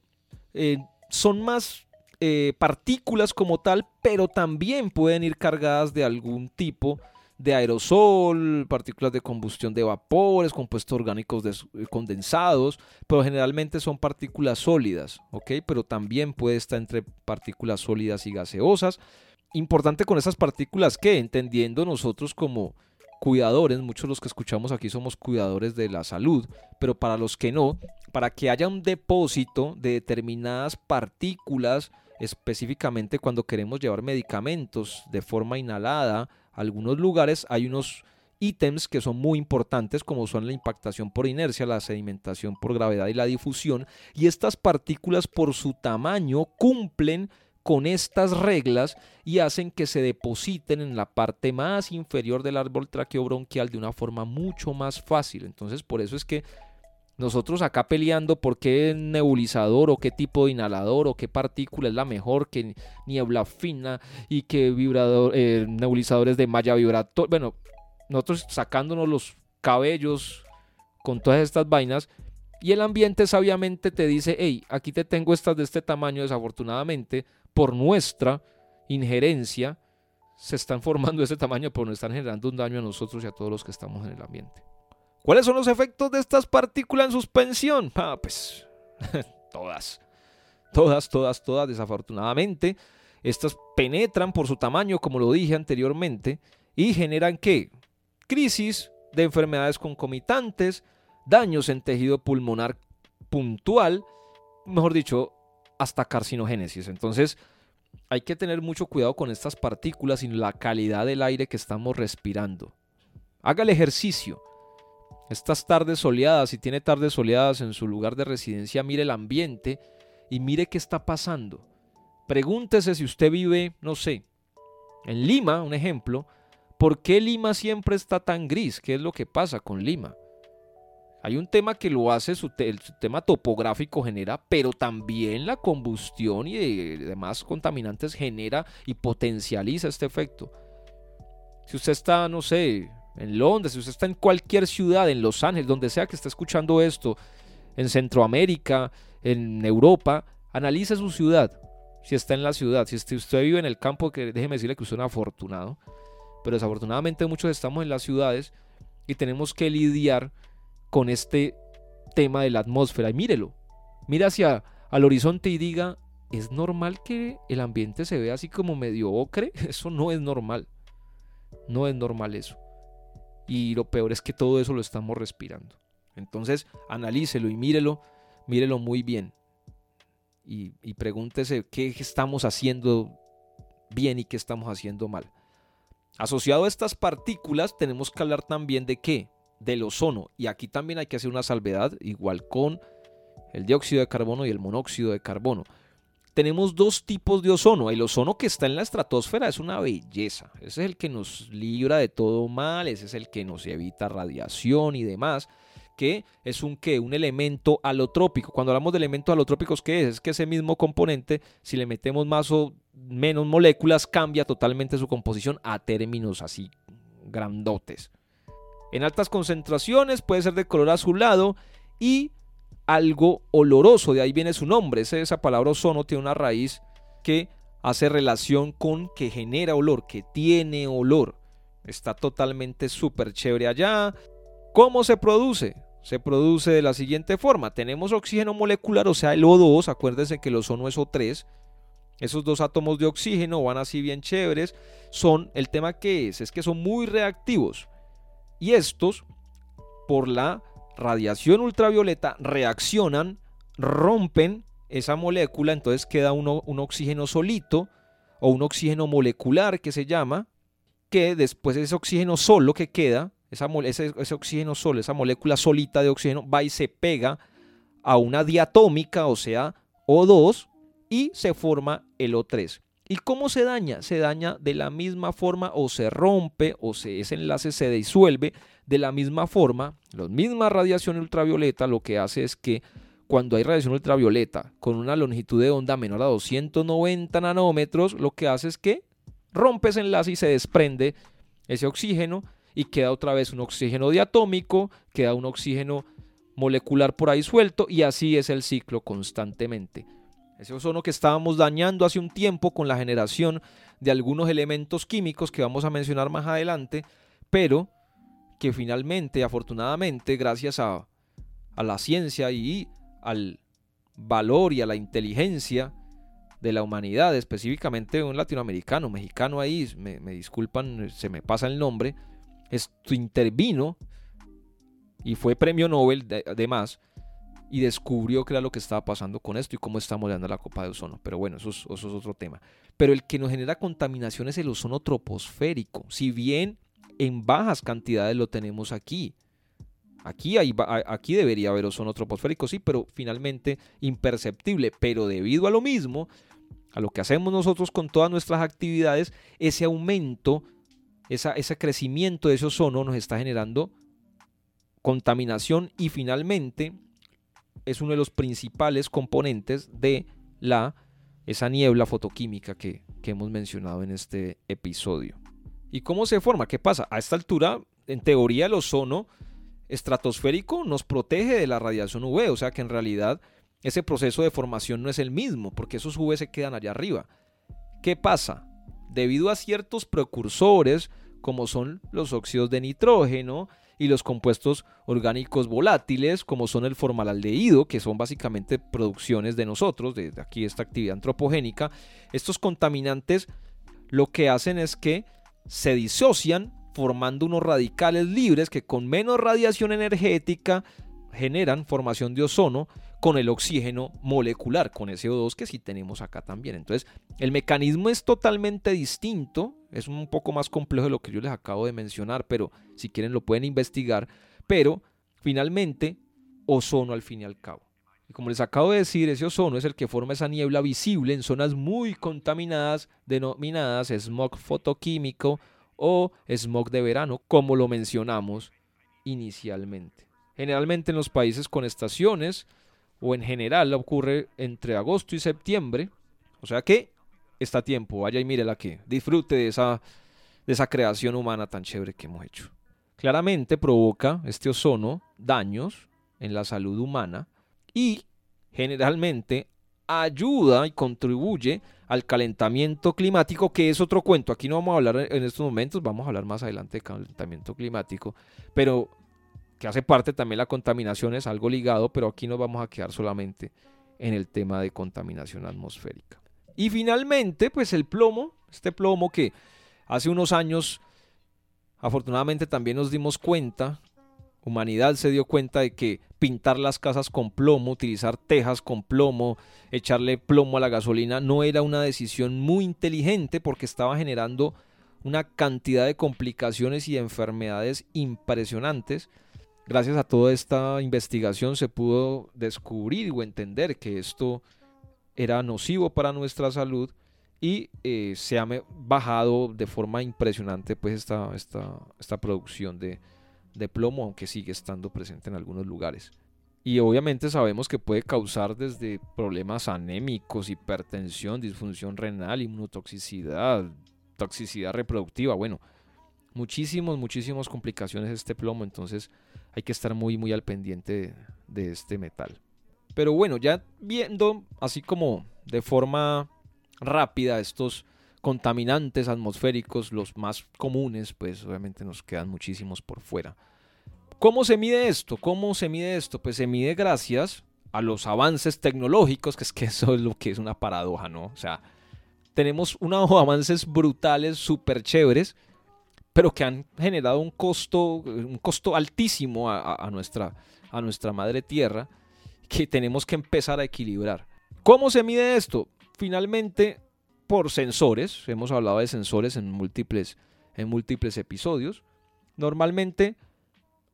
eh, son más eh, partículas como tal, pero también pueden ir cargadas de algún tipo aerosol, partículas de combustión de vapores, compuestos orgánicos eh, condensados, pero generalmente son partículas sólidas, ¿ok? Pero también puede estar entre partículas sólidas y gaseosas. Importante con esas partículas que, entendiendo nosotros como cuidadores, muchos de los que escuchamos aquí somos cuidadores de la salud, pero para los que no, para que haya un depósito de determinadas partículas específicamente cuando queremos llevar medicamentos de forma inhalada algunos lugares, hay unos ítems que son muy importantes como son la impactación por inercia, la sedimentación por gravedad y la difusión. Y estas partículas por su tamaño cumplen con estas reglas y hacen que se depositen en la parte más inferior del árbol traqueobronquial de una forma mucho más fácil. Entonces por eso es que nosotros acá peleando por qué nebulizador o qué tipo de inhalador o qué partícula es la mejor, que niebla fina y qué vibrador, eh, nebulizadores de malla vibratoria. Bueno, nosotros sacándonos los cabellos con todas estas vainas y el ambiente sabiamente te dice, hey, aquí te tengo estas de este tamaño, desafortunadamente, por nuestra injerencia, se están formando de ese tamaño, pero nos están generando un daño a nosotros y a todos los que estamos en el ambiente. ¿Cuáles son los efectos de estas partículas en suspensión? Ah, pues (laughs) todas. Todas, todas, todas, desafortunadamente. Estas penetran por su tamaño, como lo dije anteriormente, y generan qué? Crisis de enfermedades concomitantes, daños en tejido pulmonar puntual, mejor dicho, hasta carcinogénesis. Entonces, hay que tener mucho cuidado con estas partículas y la calidad del aire que estamos respirando. Haga el ejercicio. Estas tardes soleadas, si tiene tardes soleadas en su lugar de residencia, mire el ambiente y mire qué está pasando. Pregúntese si usted vive, no sé, en Lima, un ejemplo, ¿por qué Lima siempre está tan gris? ¿Qué es lo que pasa con Lima? Hay un tema que lo hace, su, el tema topográfico genera, pero también la combustión y demás contaminantes genera y potencializa este efecto. Si usted está, no sé, en Londres, si usted está en cualquier ciudad, en Los Ángeles, donde sea que esté escuchando esto, en Centroamérica, en Europa, analice su ciudad. Si está en la ciudad, si usted vive en el campo, que déjeme decirle que usted es un afortunado, pero desafortunadamente muchos estamos en las ciudades y tenemos que lidiar con este tema de la atmósfera. Y mírelo, mira hacia al horizonte y diga, ¿es normal que el ambiente se vea así como medio ocre? (laughs) Eso no es normal. No es normal eso. Y lo peor es que todo eso lo estamos respirando. Entonces, analícelo y mírelo, mírelo muy bien. Y, y pregúntese qué estamos haciendo bien y qué estamos haciendo mal. Asociado a estas partículas, tenemos que hablar también de qué? del ozono. Y aquí también hay que hacer una salvedad, igual con el dióxido de carbono y el monóxido de carbono. Tenemos dos tipos de ozono. El ozono que está en la estratosfera es una belleza. Ese es el que nos libra de todo mal, ese es el que nos evita radiación y demás que es un qué, un elemento alotrópico. Cuando hablamos de elementos alotrópicos, ¿qué es? Es que ese mismo componente, si le metemos más o menos moléculas, cambia totalmente su composición a términos así grandotes. En altas concentraciones puede ser de color azulado y algo oloroso, de ahí viene su nombre. Esa palabra ozono tiene una raíz que hace relación con que genera olor, que tiene olor. Está totalmente súper chévere allá. ¿Cómo se produce? Se produce de la siguiente forma. Tenemos oxígeno molecular, o sea, el O2. Acuérdense que el ozono es O3. Esos dos átomos de oxígeno van así bien chéveres. Son, el tema que es, es que son muy reactivos. Y estos, por la radiación ultravioleta, reaccionan, rompen esa molécula, entonces queda uno, un oxígeno solito o un oxígeno molecular que se llama, que después ese oxígeno solo que queda, esa, ese, oxígeno solo, esa molécula solita de oxígeno, va y se pega a una diatómica, o sea, O2, y se forma el O3. ¿Y cómo se daña? Se daña de la misma forma o se rompe o se, ese enlace se disuelve de la misma forma. La misma radiación ultravioleta lo que hace es que cuando hay radiación ultravioleta con una longitud de onda menor a 290 nanómetros, lo que hace es que rompe ese enlace y se desprende ese oxígeno y queda otra vez un oxígeno diatómico, queda un oxígeno molecular por ahí suelto y así es el ciclo constantemente. Ese ozono que estábamos dañando hace un tiempo con la generación de algunos elementos químicos que vamos a mencionar más adelante, pero que finalmente, afortunadamente, gracias a, la ciencia y al valor y a la inteligencia de la humanidad, específicamente un latinoamericano, mexicano ahí, me, disculpan, se me pasa el nombre, esto intervino y fue premio Nobel además y descubrió qué era lo que estaba pasando con esto y cómo estamos dando la copa de ozono. Pero bueno, eso es, otro tema. Pero el que nos genera contaminación es el ozono troposférico. Si bien en bajas cantidades lo tenemos aquí. Aquí, hay, aquí debería haber ozono troposférico, sí, pero finalmente imperceptible. Pero debido a lo mismo, a lo que hacemos nosotros con todas nuestras actividades, ese aumento, ese crecimiento de ese ozono nos está generando contaminación y finalmente es uno de los principales componentes de la, esa niebla fotoquímica que, que hemos mencionado en este episodio. ¿Y cómo se forma? ¿Qué pasa? A esta altura, en teoría, el ozono estratosférico nos protege de la radiación UV, o sea que en realidad ese proceso de formación no es el mismo, porque esos UV se quedan allá arriba. ¿Qué pasa? Debido a ciertos precursores, como son los óxidos de nitrógeno, y los compuestos orgánicos volátiles, como son el formaldehído, que son básicamente producciones de nosotros, de aquí esta actividad antropogénica, estos contaminantes lo que hacen es que se disocian formando unos radicales libres que con menos radiación energética generan formación de ozono con el oxígeno molecular, con SO2 que sí tenemos acá también. Entonces, el mecanismo es totalmente distinto, es un poco más complejo de lo que yo les acabo de mencionar, pero si quieren lo pueden investigar, pero finalmente, ozono al fin y al cabo. Y como les acabo de decir, ese ozono es el que forma esa niebla visible en zonas muy contaminadas, denominadas smog fotoquímico o smog de verano, como lo mencionamos inicialmente. Generalmente en los países con estaciones, o en general ocurre entre agosto y septiembre. O sea que está a tiempo, vaya y mírela que disfrute de esa, de esa creación humana tan chévere que hemos hecho. Claramente provoca este ozono daños en la salud humana y generalmente ayuda y contribuye al calentamiento climático, que es otro cuento. Aquí no vamos a hablar en estos momentos, vamos a hablar más adelante de calentamiento climático, pero que hace parte también la contaminación, es algo ligado, pero aquí nos vamos a quedar solamente en el tema de contaminación atmosférica. Y finalmente, pues el plomo, este plomo que hace unos años, afortunadamente también nos dimos cuenta, humanidad se dio cuenta de que pintar las casas con plomo, utilizar tejas con plomo, echarle plomo a la gasolina, no era una decisión muy inteligente porque estaba generando una cantidad de complicaciones y enfermedades impresionantes. Gracias a toda esta investigación se pudo descubrir o entender que esto era nocivo para nuestra salud y eh, se ha bajado de forma impresionante pues esta, esta, esta producción de, de plomo, aunque sigue estando presente en algunos lugares. Y obviamente sabemos que puede causar desde problemas anémicos, hipertensión, disfunción renal, inmunotoxicidad, toxicidad reproductiva, bueno, muchísimos, muchísimas complicaciones este plomo, entonces hay que estar muy, muy al pendiente de, este metal. Pero bueno, ya viendo así como de forma rápida estos contaminantes atmosféricos, los más comunes, pues obviamente nos quedan muchísimos por fuera. ¿Cómo se mide esto? ¿Cómo se mide esto? Pues se mide gracias a los avances tecnológicos, que es que eso es lo que es una paradoja, ¿no? O sea, tenemos unos (laughs) avances brutales, súper chéveres, pero que han generado un costo, un costo altísimo a, nuestra, a nuestra madre tierra que tenemos que empezar a equilibrar. ¿Cómo se mide esto? Finalmente, por sensores. Hemos hablado de sensores en múltiples, en múltiples episodios. Normalmente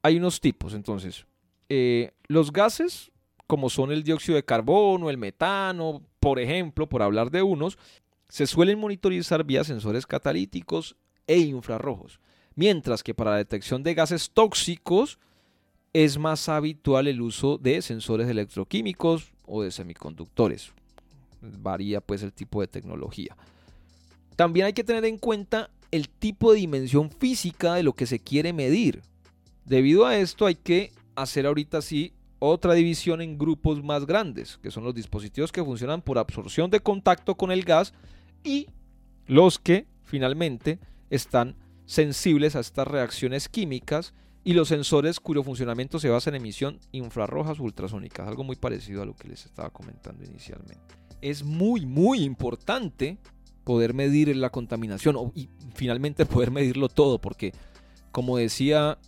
hay unos tipos. Entonces, eh, los gases, como son el dióxido de carbono, el metano, por ejemplo, por hablar de unos, se suelen monitorizar vía sensores catalíticos e infrarrojos, mientras que para la detección de gases tóxicos es más habitual el uso de sensores electroquímicos o de semiconductores. Varía pues el tipo de tecnología. También hay que tener en cuenta el tipo de dimensión física de lo que se quiere medir. Debido a esto hay que hacer ahorita sí otra división en grupos más grandes, que son los dispositivos que funcionan por absorción de contacto con el gas y los que finalmente están sensibles a estas reacciones químicas y los sensores cuyo funcionamiento se basa en emisión infrarrojas ultrasónicas, algo muy parecido a lo que les estaba comentando inicialmente. Es muy, muy importante poder medir la contaminación y finalmente poder medirlo todo, porque como decía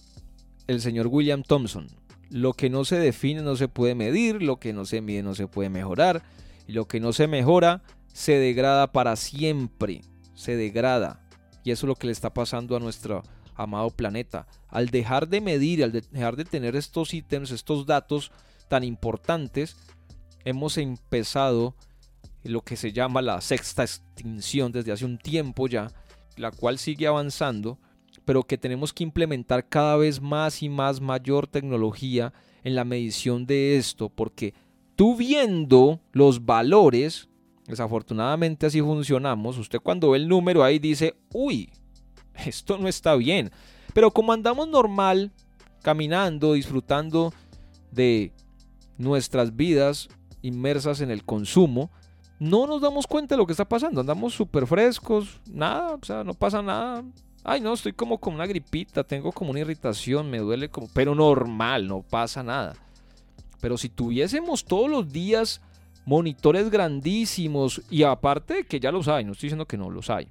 el señor William Thompson, lo que no se define no se puede medir, lo que no se mide no se puede mejorar, y lo que no se mejora se degrada para siempre, se degrada. Y eso es lo que le está pasando a nuestro amado planeta. Al dejar de medir, al dejar de tener estos ítems, estos datos tan importantes, hemos empezado lo que se llama la sexta extinción desde hace un tiempo ya, la cual sigue avanzando, pero que tenemos que implementar cada vez más y más mayor tecnología en la medición de esto, porque tú viendo los valores Desafortunadamente así funcionamos. Usted cuando ve el número ahí dice, uy, esto no está bien. Pero como andamos normal, caminando, disfrutando de nuestras vidas inmersas en el consumo, no nos damos cuenta de lo que está pasando. Andamos súper frescos, nada, o sea, no pasa nada. Ay, no, estoy como con una gripita, tengo como una irritación, me duele como, pero normal, no pasa nada. Pero si tuviésemos todos los días monitores grandísimos y aparte que ya los hay, no estoy diciendo que no los hay,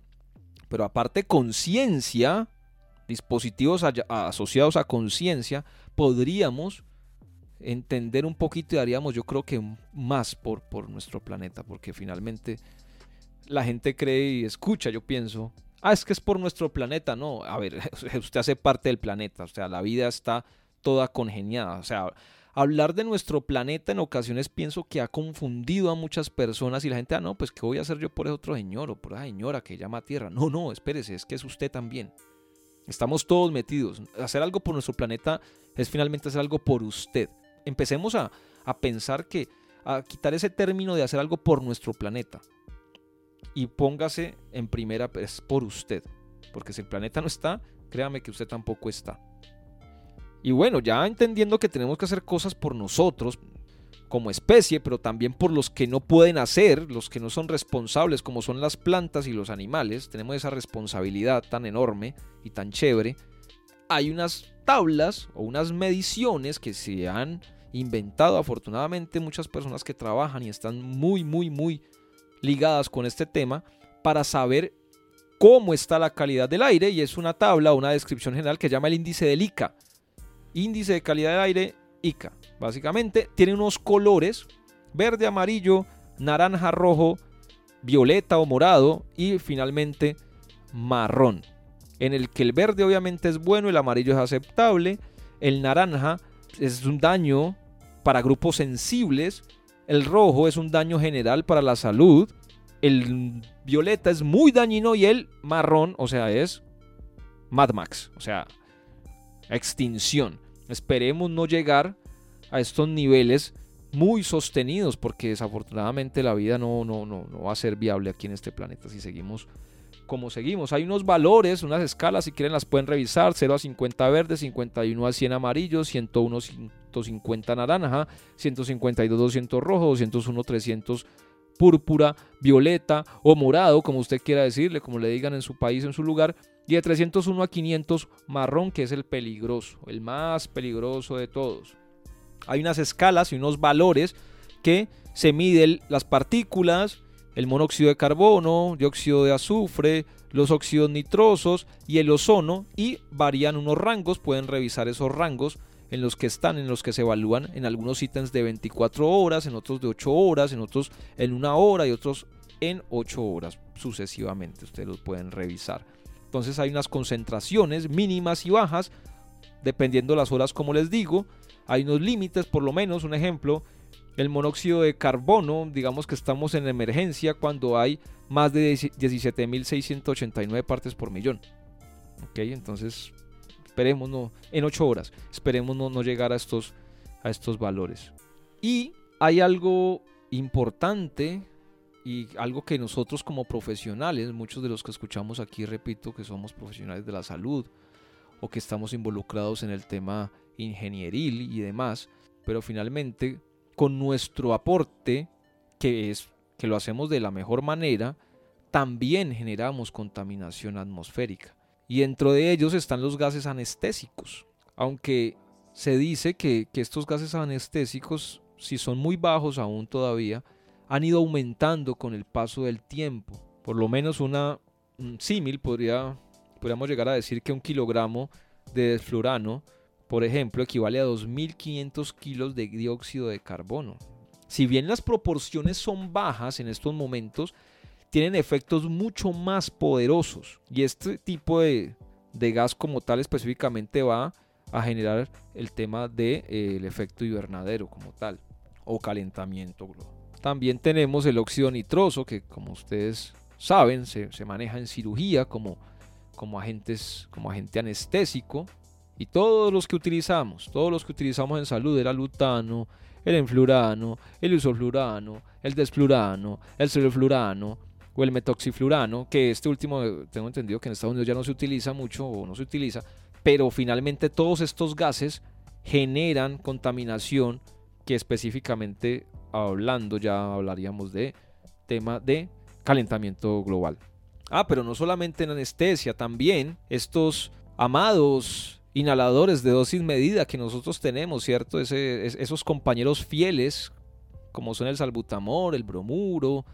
pero aparte conciencia, dispositivos asociados a conciencia, podríamos entender un poquito y daríamos yo creo que más por, por nuestro planeta, porque finalmente la gente cree y escucha, yo pienso, ah, es que es por nuestro planeta, no, a ver, (laughs) usted hace parte del planeta, o sea, la vida está toda congeniada, o sea, hablar de nuestro planeta en ocasiones pienso que ha confundido a muchas personas y la gente, ah, no, pues ¿qué voy a hacer yo por ese otro señor o por esa señora que llama a Tierra? No, no, espérese, es que es usted también. Estamos todos metidos. Hacer algo por nuestro planeta es finalmente hacer algo por usted. Empecemos a, a pensar que, a quitar ese término de hacer algo por nuestro planeta. Y póngase en primera, es por usted. Porque si el planeta no está, créame que usted tampoco está. Y bueno, ya entendiendo que tenemos que hacer cosas por nosotros como especie, pero también por los que no pueden hacer, los que no son responsables, como son las plantas y los animales, tenemos esa responsabilidad tan enorme y tan chévere. Hay unas tablas o unas mediciones que se han inventado afortunadamente muchas personas que trabajan y están muy, muy, muy ligadas con este tema para saber cómo está la calidad del aire y es una tabla una descripción general que llama el índice del ICA, índice de calidad del aire ICA. Básicamente tiene unos colores verde, amarillo, naranja, rojo, violeta o morado y finalmente marrón. En el que el verde obviamente es bueno, el amarillo es aceptable, el naranja es un daño para grupos sensibles, el rojo es un daño general para la salud, el violeta es muy dañino y el marrón, o sea, es Mad Max, o sea, extinción. Esperemos no llegar a estos niveles muy sostenidos porque desafortunadamente la vida no, no, no, no va a ser viable aquí en este planeta si seguimos como seguimos. Hay unos valores, unas escalas, si quieren las pueden revisar, 0 a 50 verde, 51 a 100 amarillo, 101 150 naranja, 152 200 rojo, 201 300 púrpura, violeta o morado, como usted quiera decirle, como le digan en su país, en su lugar, y de 301 a 500 marrón, que es el peligroso, el más peligroso de todos. Hay unas escalas y unos valores que se miden las partículas, el monóxido de carbono, dióxido de azufre, los óxidos nitrosos y el ozono y varían unos rangos, pueden revisar esos rangos en los que están, en los que se evalúan en algunos ítems de 24 horas, en otros de 8 horas, en otros en una hora y otros en 8 horas sucesivamente. Ustedes los pueden revisar. Entonces hay unas concentraciones mínimas y bajas, dependiendo las horas como les digo. Hay unos límites, por lo menos, un ejemplo, el monóxido de carbono, digamos que estamos en emergencia cuando hay más de 17.689 partes por millón. Ok, entonces esperemos no, en 8 horas, esperemos no, no llegar a estos, a estos valores. Y hay algo importante y algo que nosotros como profesionales, muchos de los que escuchamos aquí, repito, que somos profesionales de la salud o que estamos involucrados en el tema ingenieril y demás, pero finalmente con nuestro aporte, que es que lo hacemos de la mejor manera, también generamos contaminación atmosférica. Y dentro de ellos están los gases anestésicos. Aunque se dice que, estos gases anestésicos, si son muy bajos aún todavía, han ido aumentando con el paso del tiempo. Por lo menos una símil podría, podríamos llegar a decir que un kilogramo de desflurano, por ejemplo, equivale a 2.500 kilos de dióxido de carbono. Si bien las proporciones son bajas en estos momentos, tienen efectos mucho más poderosos. Y este tipo de, gas como tal específicamente va a generar el tema del de, eh, efecto invernadero como tal o calentamiento global. También tenemos el óxido nitroso, que como ustedes saben, se, maneja en cirugía como, como, agentes, como agente anestésico. Y todos los que utilizamos, todos los que utilizamos en salud, el alutano, el enflurano, el isoflurano, el desflurano, el celoflurano o el metoxiflurano, que este último tengo entendido que en Estados Unidos ya no se utiliza mucho o no se utiliza, pero finalmente todos estos gases generan contaminación que específicamente hablando ya hablaríamos de tema de calentamiento global. Ah, pero no solamente en anestesia, también estos amados inhaladores de dosis medida que nosotros tenemos, ¿cierto? esos compañeros fieles, como son el salbutamol, el bromuro,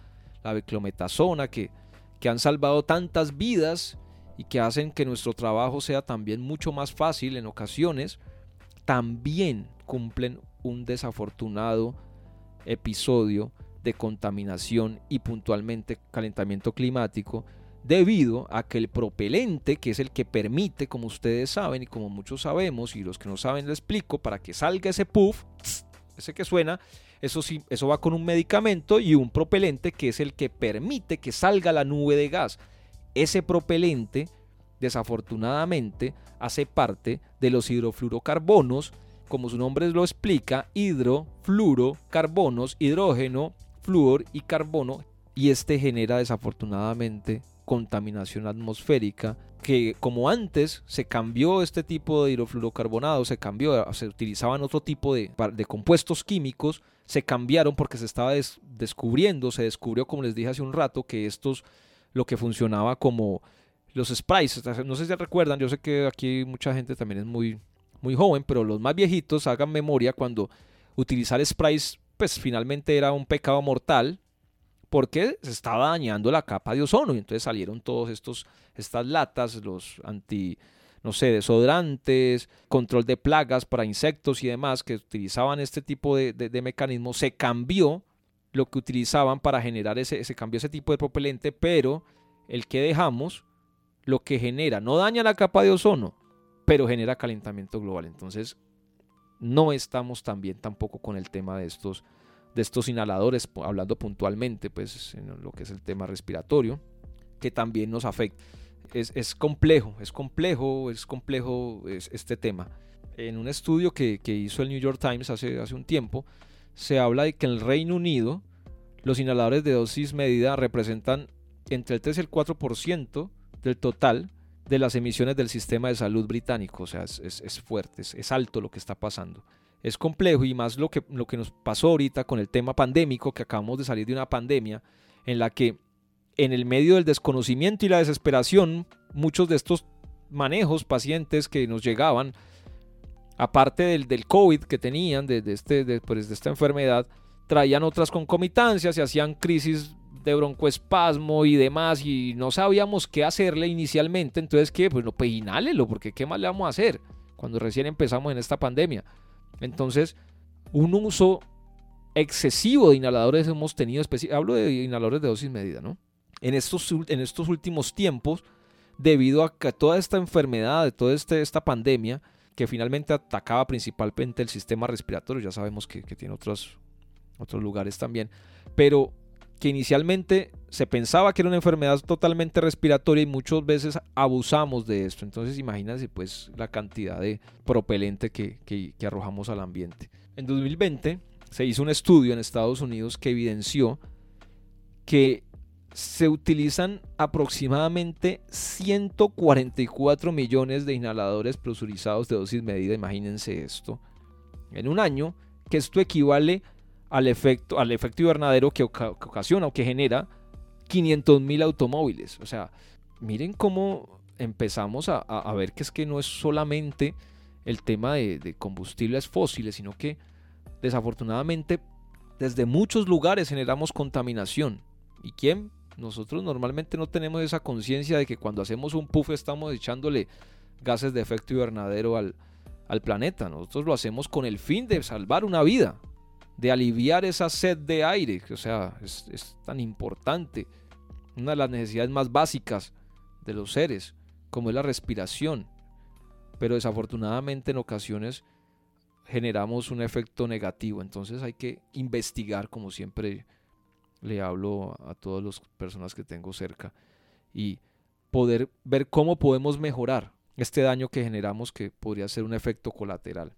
la beclometasona, que, que han salvado tantas vidas y que hacen que nuestro trabajo sea también mucho más fácil en ocasiones, también cumplen un desafortunado episodio de contaminación y puntualmente calentamiento climático debido a que el propelente, que es el que permite, como ustedes saben y como muchos sabemos, y los que no saben les explico, para que salga ese puff, ese que suena, eso, sí, eso va con un medicamento y un propelente que es el que permite que salga la nube de gas. Ese propelente, desafortunadamente, hace parte de los hidrofluorocarbonos, como su nombre lo explica, hidrofluorocarbonos, hidrógeno, flúor y carbono, y este genera desafortunadamente contaminación atmosférica que como antes se cambió este tipo de hidrofluorocarbonados, se cambió, se utilizaban otro tipo de compuestos químicos, se cambiaron porque se estaba descubriendo, se descubrió como les dije hace un rato que estos lo que funcionaba como los sprays, no sé si recuerdan, yo sé que aquí mucha gente también es muy, muy joven, pero los más viejitos hagan memoria cuando utilizar sprays pues finalmente era un pecado mortal porque se estaba dañando la capa de ozono y entonces salieron todos estos estas latas, los anti no sé, desodorantes, control de plagas para insectos y demás que utilizaban este tipo de, de, mecanismos, se cambió lo que utilizaban para generar ese, se cambió ese tipo de propelente, pero el que dejamos lo que genera no daña la capa de ozono, pero genera calentamiento global. Entonces, no estamos tan bien tampoco con el tema de estos de estos inhaladores, hablando puntualmente, pues en lo que es el tema respiratorio, que también nos afecta. Es, complejo, es complejo, es complejo este tema. En un estudio que, hizo el New York Times hace, hace un tiempo, se habla de que en el Reino Unido los inhaladores de dosis medida representan entre el 3 y el 4% del total de las emisiones del sistema de salud británico. O sea, es, es fuerte, es alto lo que está pasando es complejo y más lo que, lo que nos pasó ahorita con el tema pandémico, que acabamos de salir de una pandemia en la que en el medio del desconocimiento y la desesperación, muchos de estos manejos, pacientes que nos llegaban, aparte del, del COVID que tenían, de, este, de, pues, de esta enfermedad, traían otras concomitancias y hacían crisis de broncoespasmo y demás y no sabíamos qué hacerle inicialmente, entonces que pues no, pues inhálelo, porque qué más le vamos a hacer cuando recién empezamos en esta pandemia. Entonces, un uso excesivo de inhaladores hemos tenido, hablo de inhaladores de dosis medida, ¿no? En estos, en estos últimos tiempos, debido a que toda esta enfermedad, de toda este, esta pandemia, que finalmente atacaba principalmente el sistema respiratorio, ya sabemos que, que tiene otros, otros lugares también, pero que inicialmente se pensaba que era una enfermedad totalmente respiratoria y muchas veces abusamos de esto. Entonces imagínense pues la cantidad de propelente que, que arrojamos al ambiente. En 2020 se hizo un estudio en Estados Unidos que evidenció que se utilizan aproximadamente 144 millones de inhaladores presurizados de dosis medida, imagínense esto, en un año, que esto equivale al efecto, al efecto invernadero que, ocasiona o que genera 500 mil automóviles. O sea, miren cómo empezamos a, ver que es que no es solamente el tema de, combustibles fósiles, sino que desafortunadamente desde muchos lugares generamos contaminación. ¿Y quién? Nosotros normalmente no tenemos esa conciencia de que cuando hacemos un puff estamos echándole gases de efecto invernadero al, al planeta. Nosotros lo hacemos con el fin de salvar una vida, de aliviar esa sed de aire, que o sea, es, tan importante, una de las necesidades más básicas de los seres, como es la respiración. Pero desafortunadamente en ocasiones generamos un efecto negativo, entonces hay que investigar, como siempre le hablo a todas las personas que tengo cerca, y poder ver cómo podemos mejorar este daño que generamos que podría ser un efecto colateral.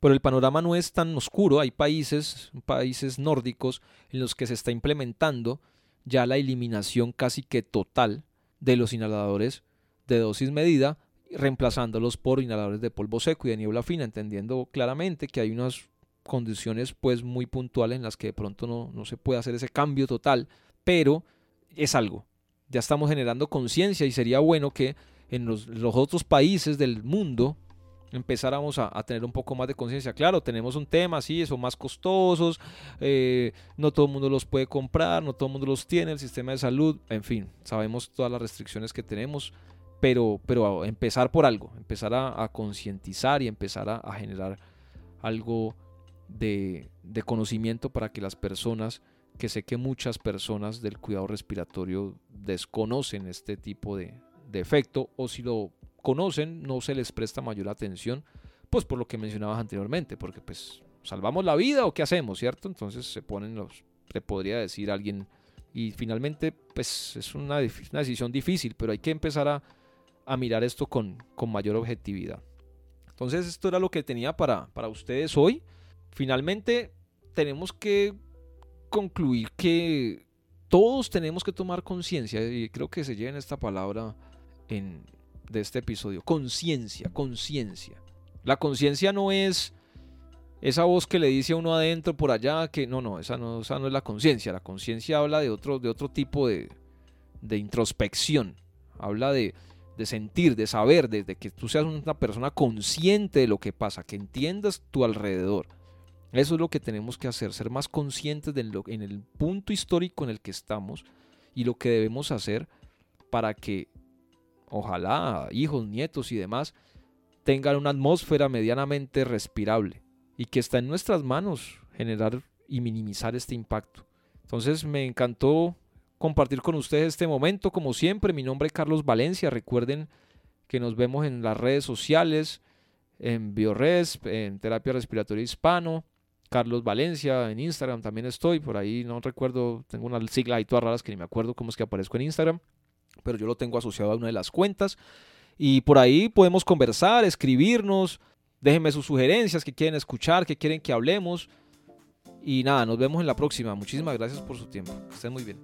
Pero el panorama no es tan oscuro. Hay países, países nórdicos, en los que se está implementando ya la eliminación casi que total de los inhaladores de dosis medida, reemplazándolos por inhaladores de polvo seco y de niebla fina, entendiendo claramente que hay unas condiciones pues muy puntuales en las que de pronto no, no se puede hacer ese cambio total, pero es algo. ya estamos generando conciencia y sería bueno que en los, otros países del mundo empezáramos a, tener un poco más de conciencia. Claro, tenemos un tema, sí, son más costosos, eh, no todo el mundo los puede comprar, no todo el mundo los tiene, el sistema de salud, en fin, sabemos todas las restricciones que tenemos, pero, pero empezar por algo, empezar a, concientizar y empezar a, generar algo de, de conocimiento para que las personas que sé que muchas personas del cuidado respiratorio desconocen este tipo de, efecto o si lo conocen no se les presta mayor atención, pues por lo que mencionabas anteriormente, porque pues salvamos la vida o qué hacemos, ¿cierto? Entonces se ponen los, le podría decir alguien y finalmente pues es una, decisión difícil, pero hay que empezar a, mirar esto con, con, mayor objetividad. Entonces esto era lo que tenía para, para ustedes hoy. Finalmente tenemos que concluir que todos tenemos que tomar conciencia, y creo que se lleven esta palabra en, de este episodio, conciencia, conciencia. La conciencia no es esa voz que le dice a uno adentro por allá que no, no, esa no, esa no es la conciencia. La conciencia habla de otro, de otro tipo de, de introspección, habla de, de sentir, de saber, de, que tú seas una persona consciente de lo que pasa, que entiendas tu alrededor eso es lo que tenemos que hacer, ser más conscientes de en el punto histórico en el que estamos y lo que debemos hacer para que ojalá hijos, nietos y demás tengan una atmósfera medianamente respirable y que está en nuestras manos generar y minimizar este impacto. Entonces me encantó compartir con ustedes este momento. Como siempre, mi nombre es Carlos Valencia. Recuerden que nos vemos en las redes sociales, en Biores, en Terapia Respiratoria Hispano, Carlos Valencia en Instagram también estoy, por ahí no recuerdo, tengo unas siglas ahí todas raras que ni me acuerdo cómo es que aparezco en Instagram, pero yo lo tengo asociado a una de las cuentas y por ahí podemos conversar, escribirnos, déjenme sus sugerencias, que quieren escuchar, que quieren que hablemos y nada, nos vemos en la próxima. Muchísimas gracias por su tiempo. Estén muy bien.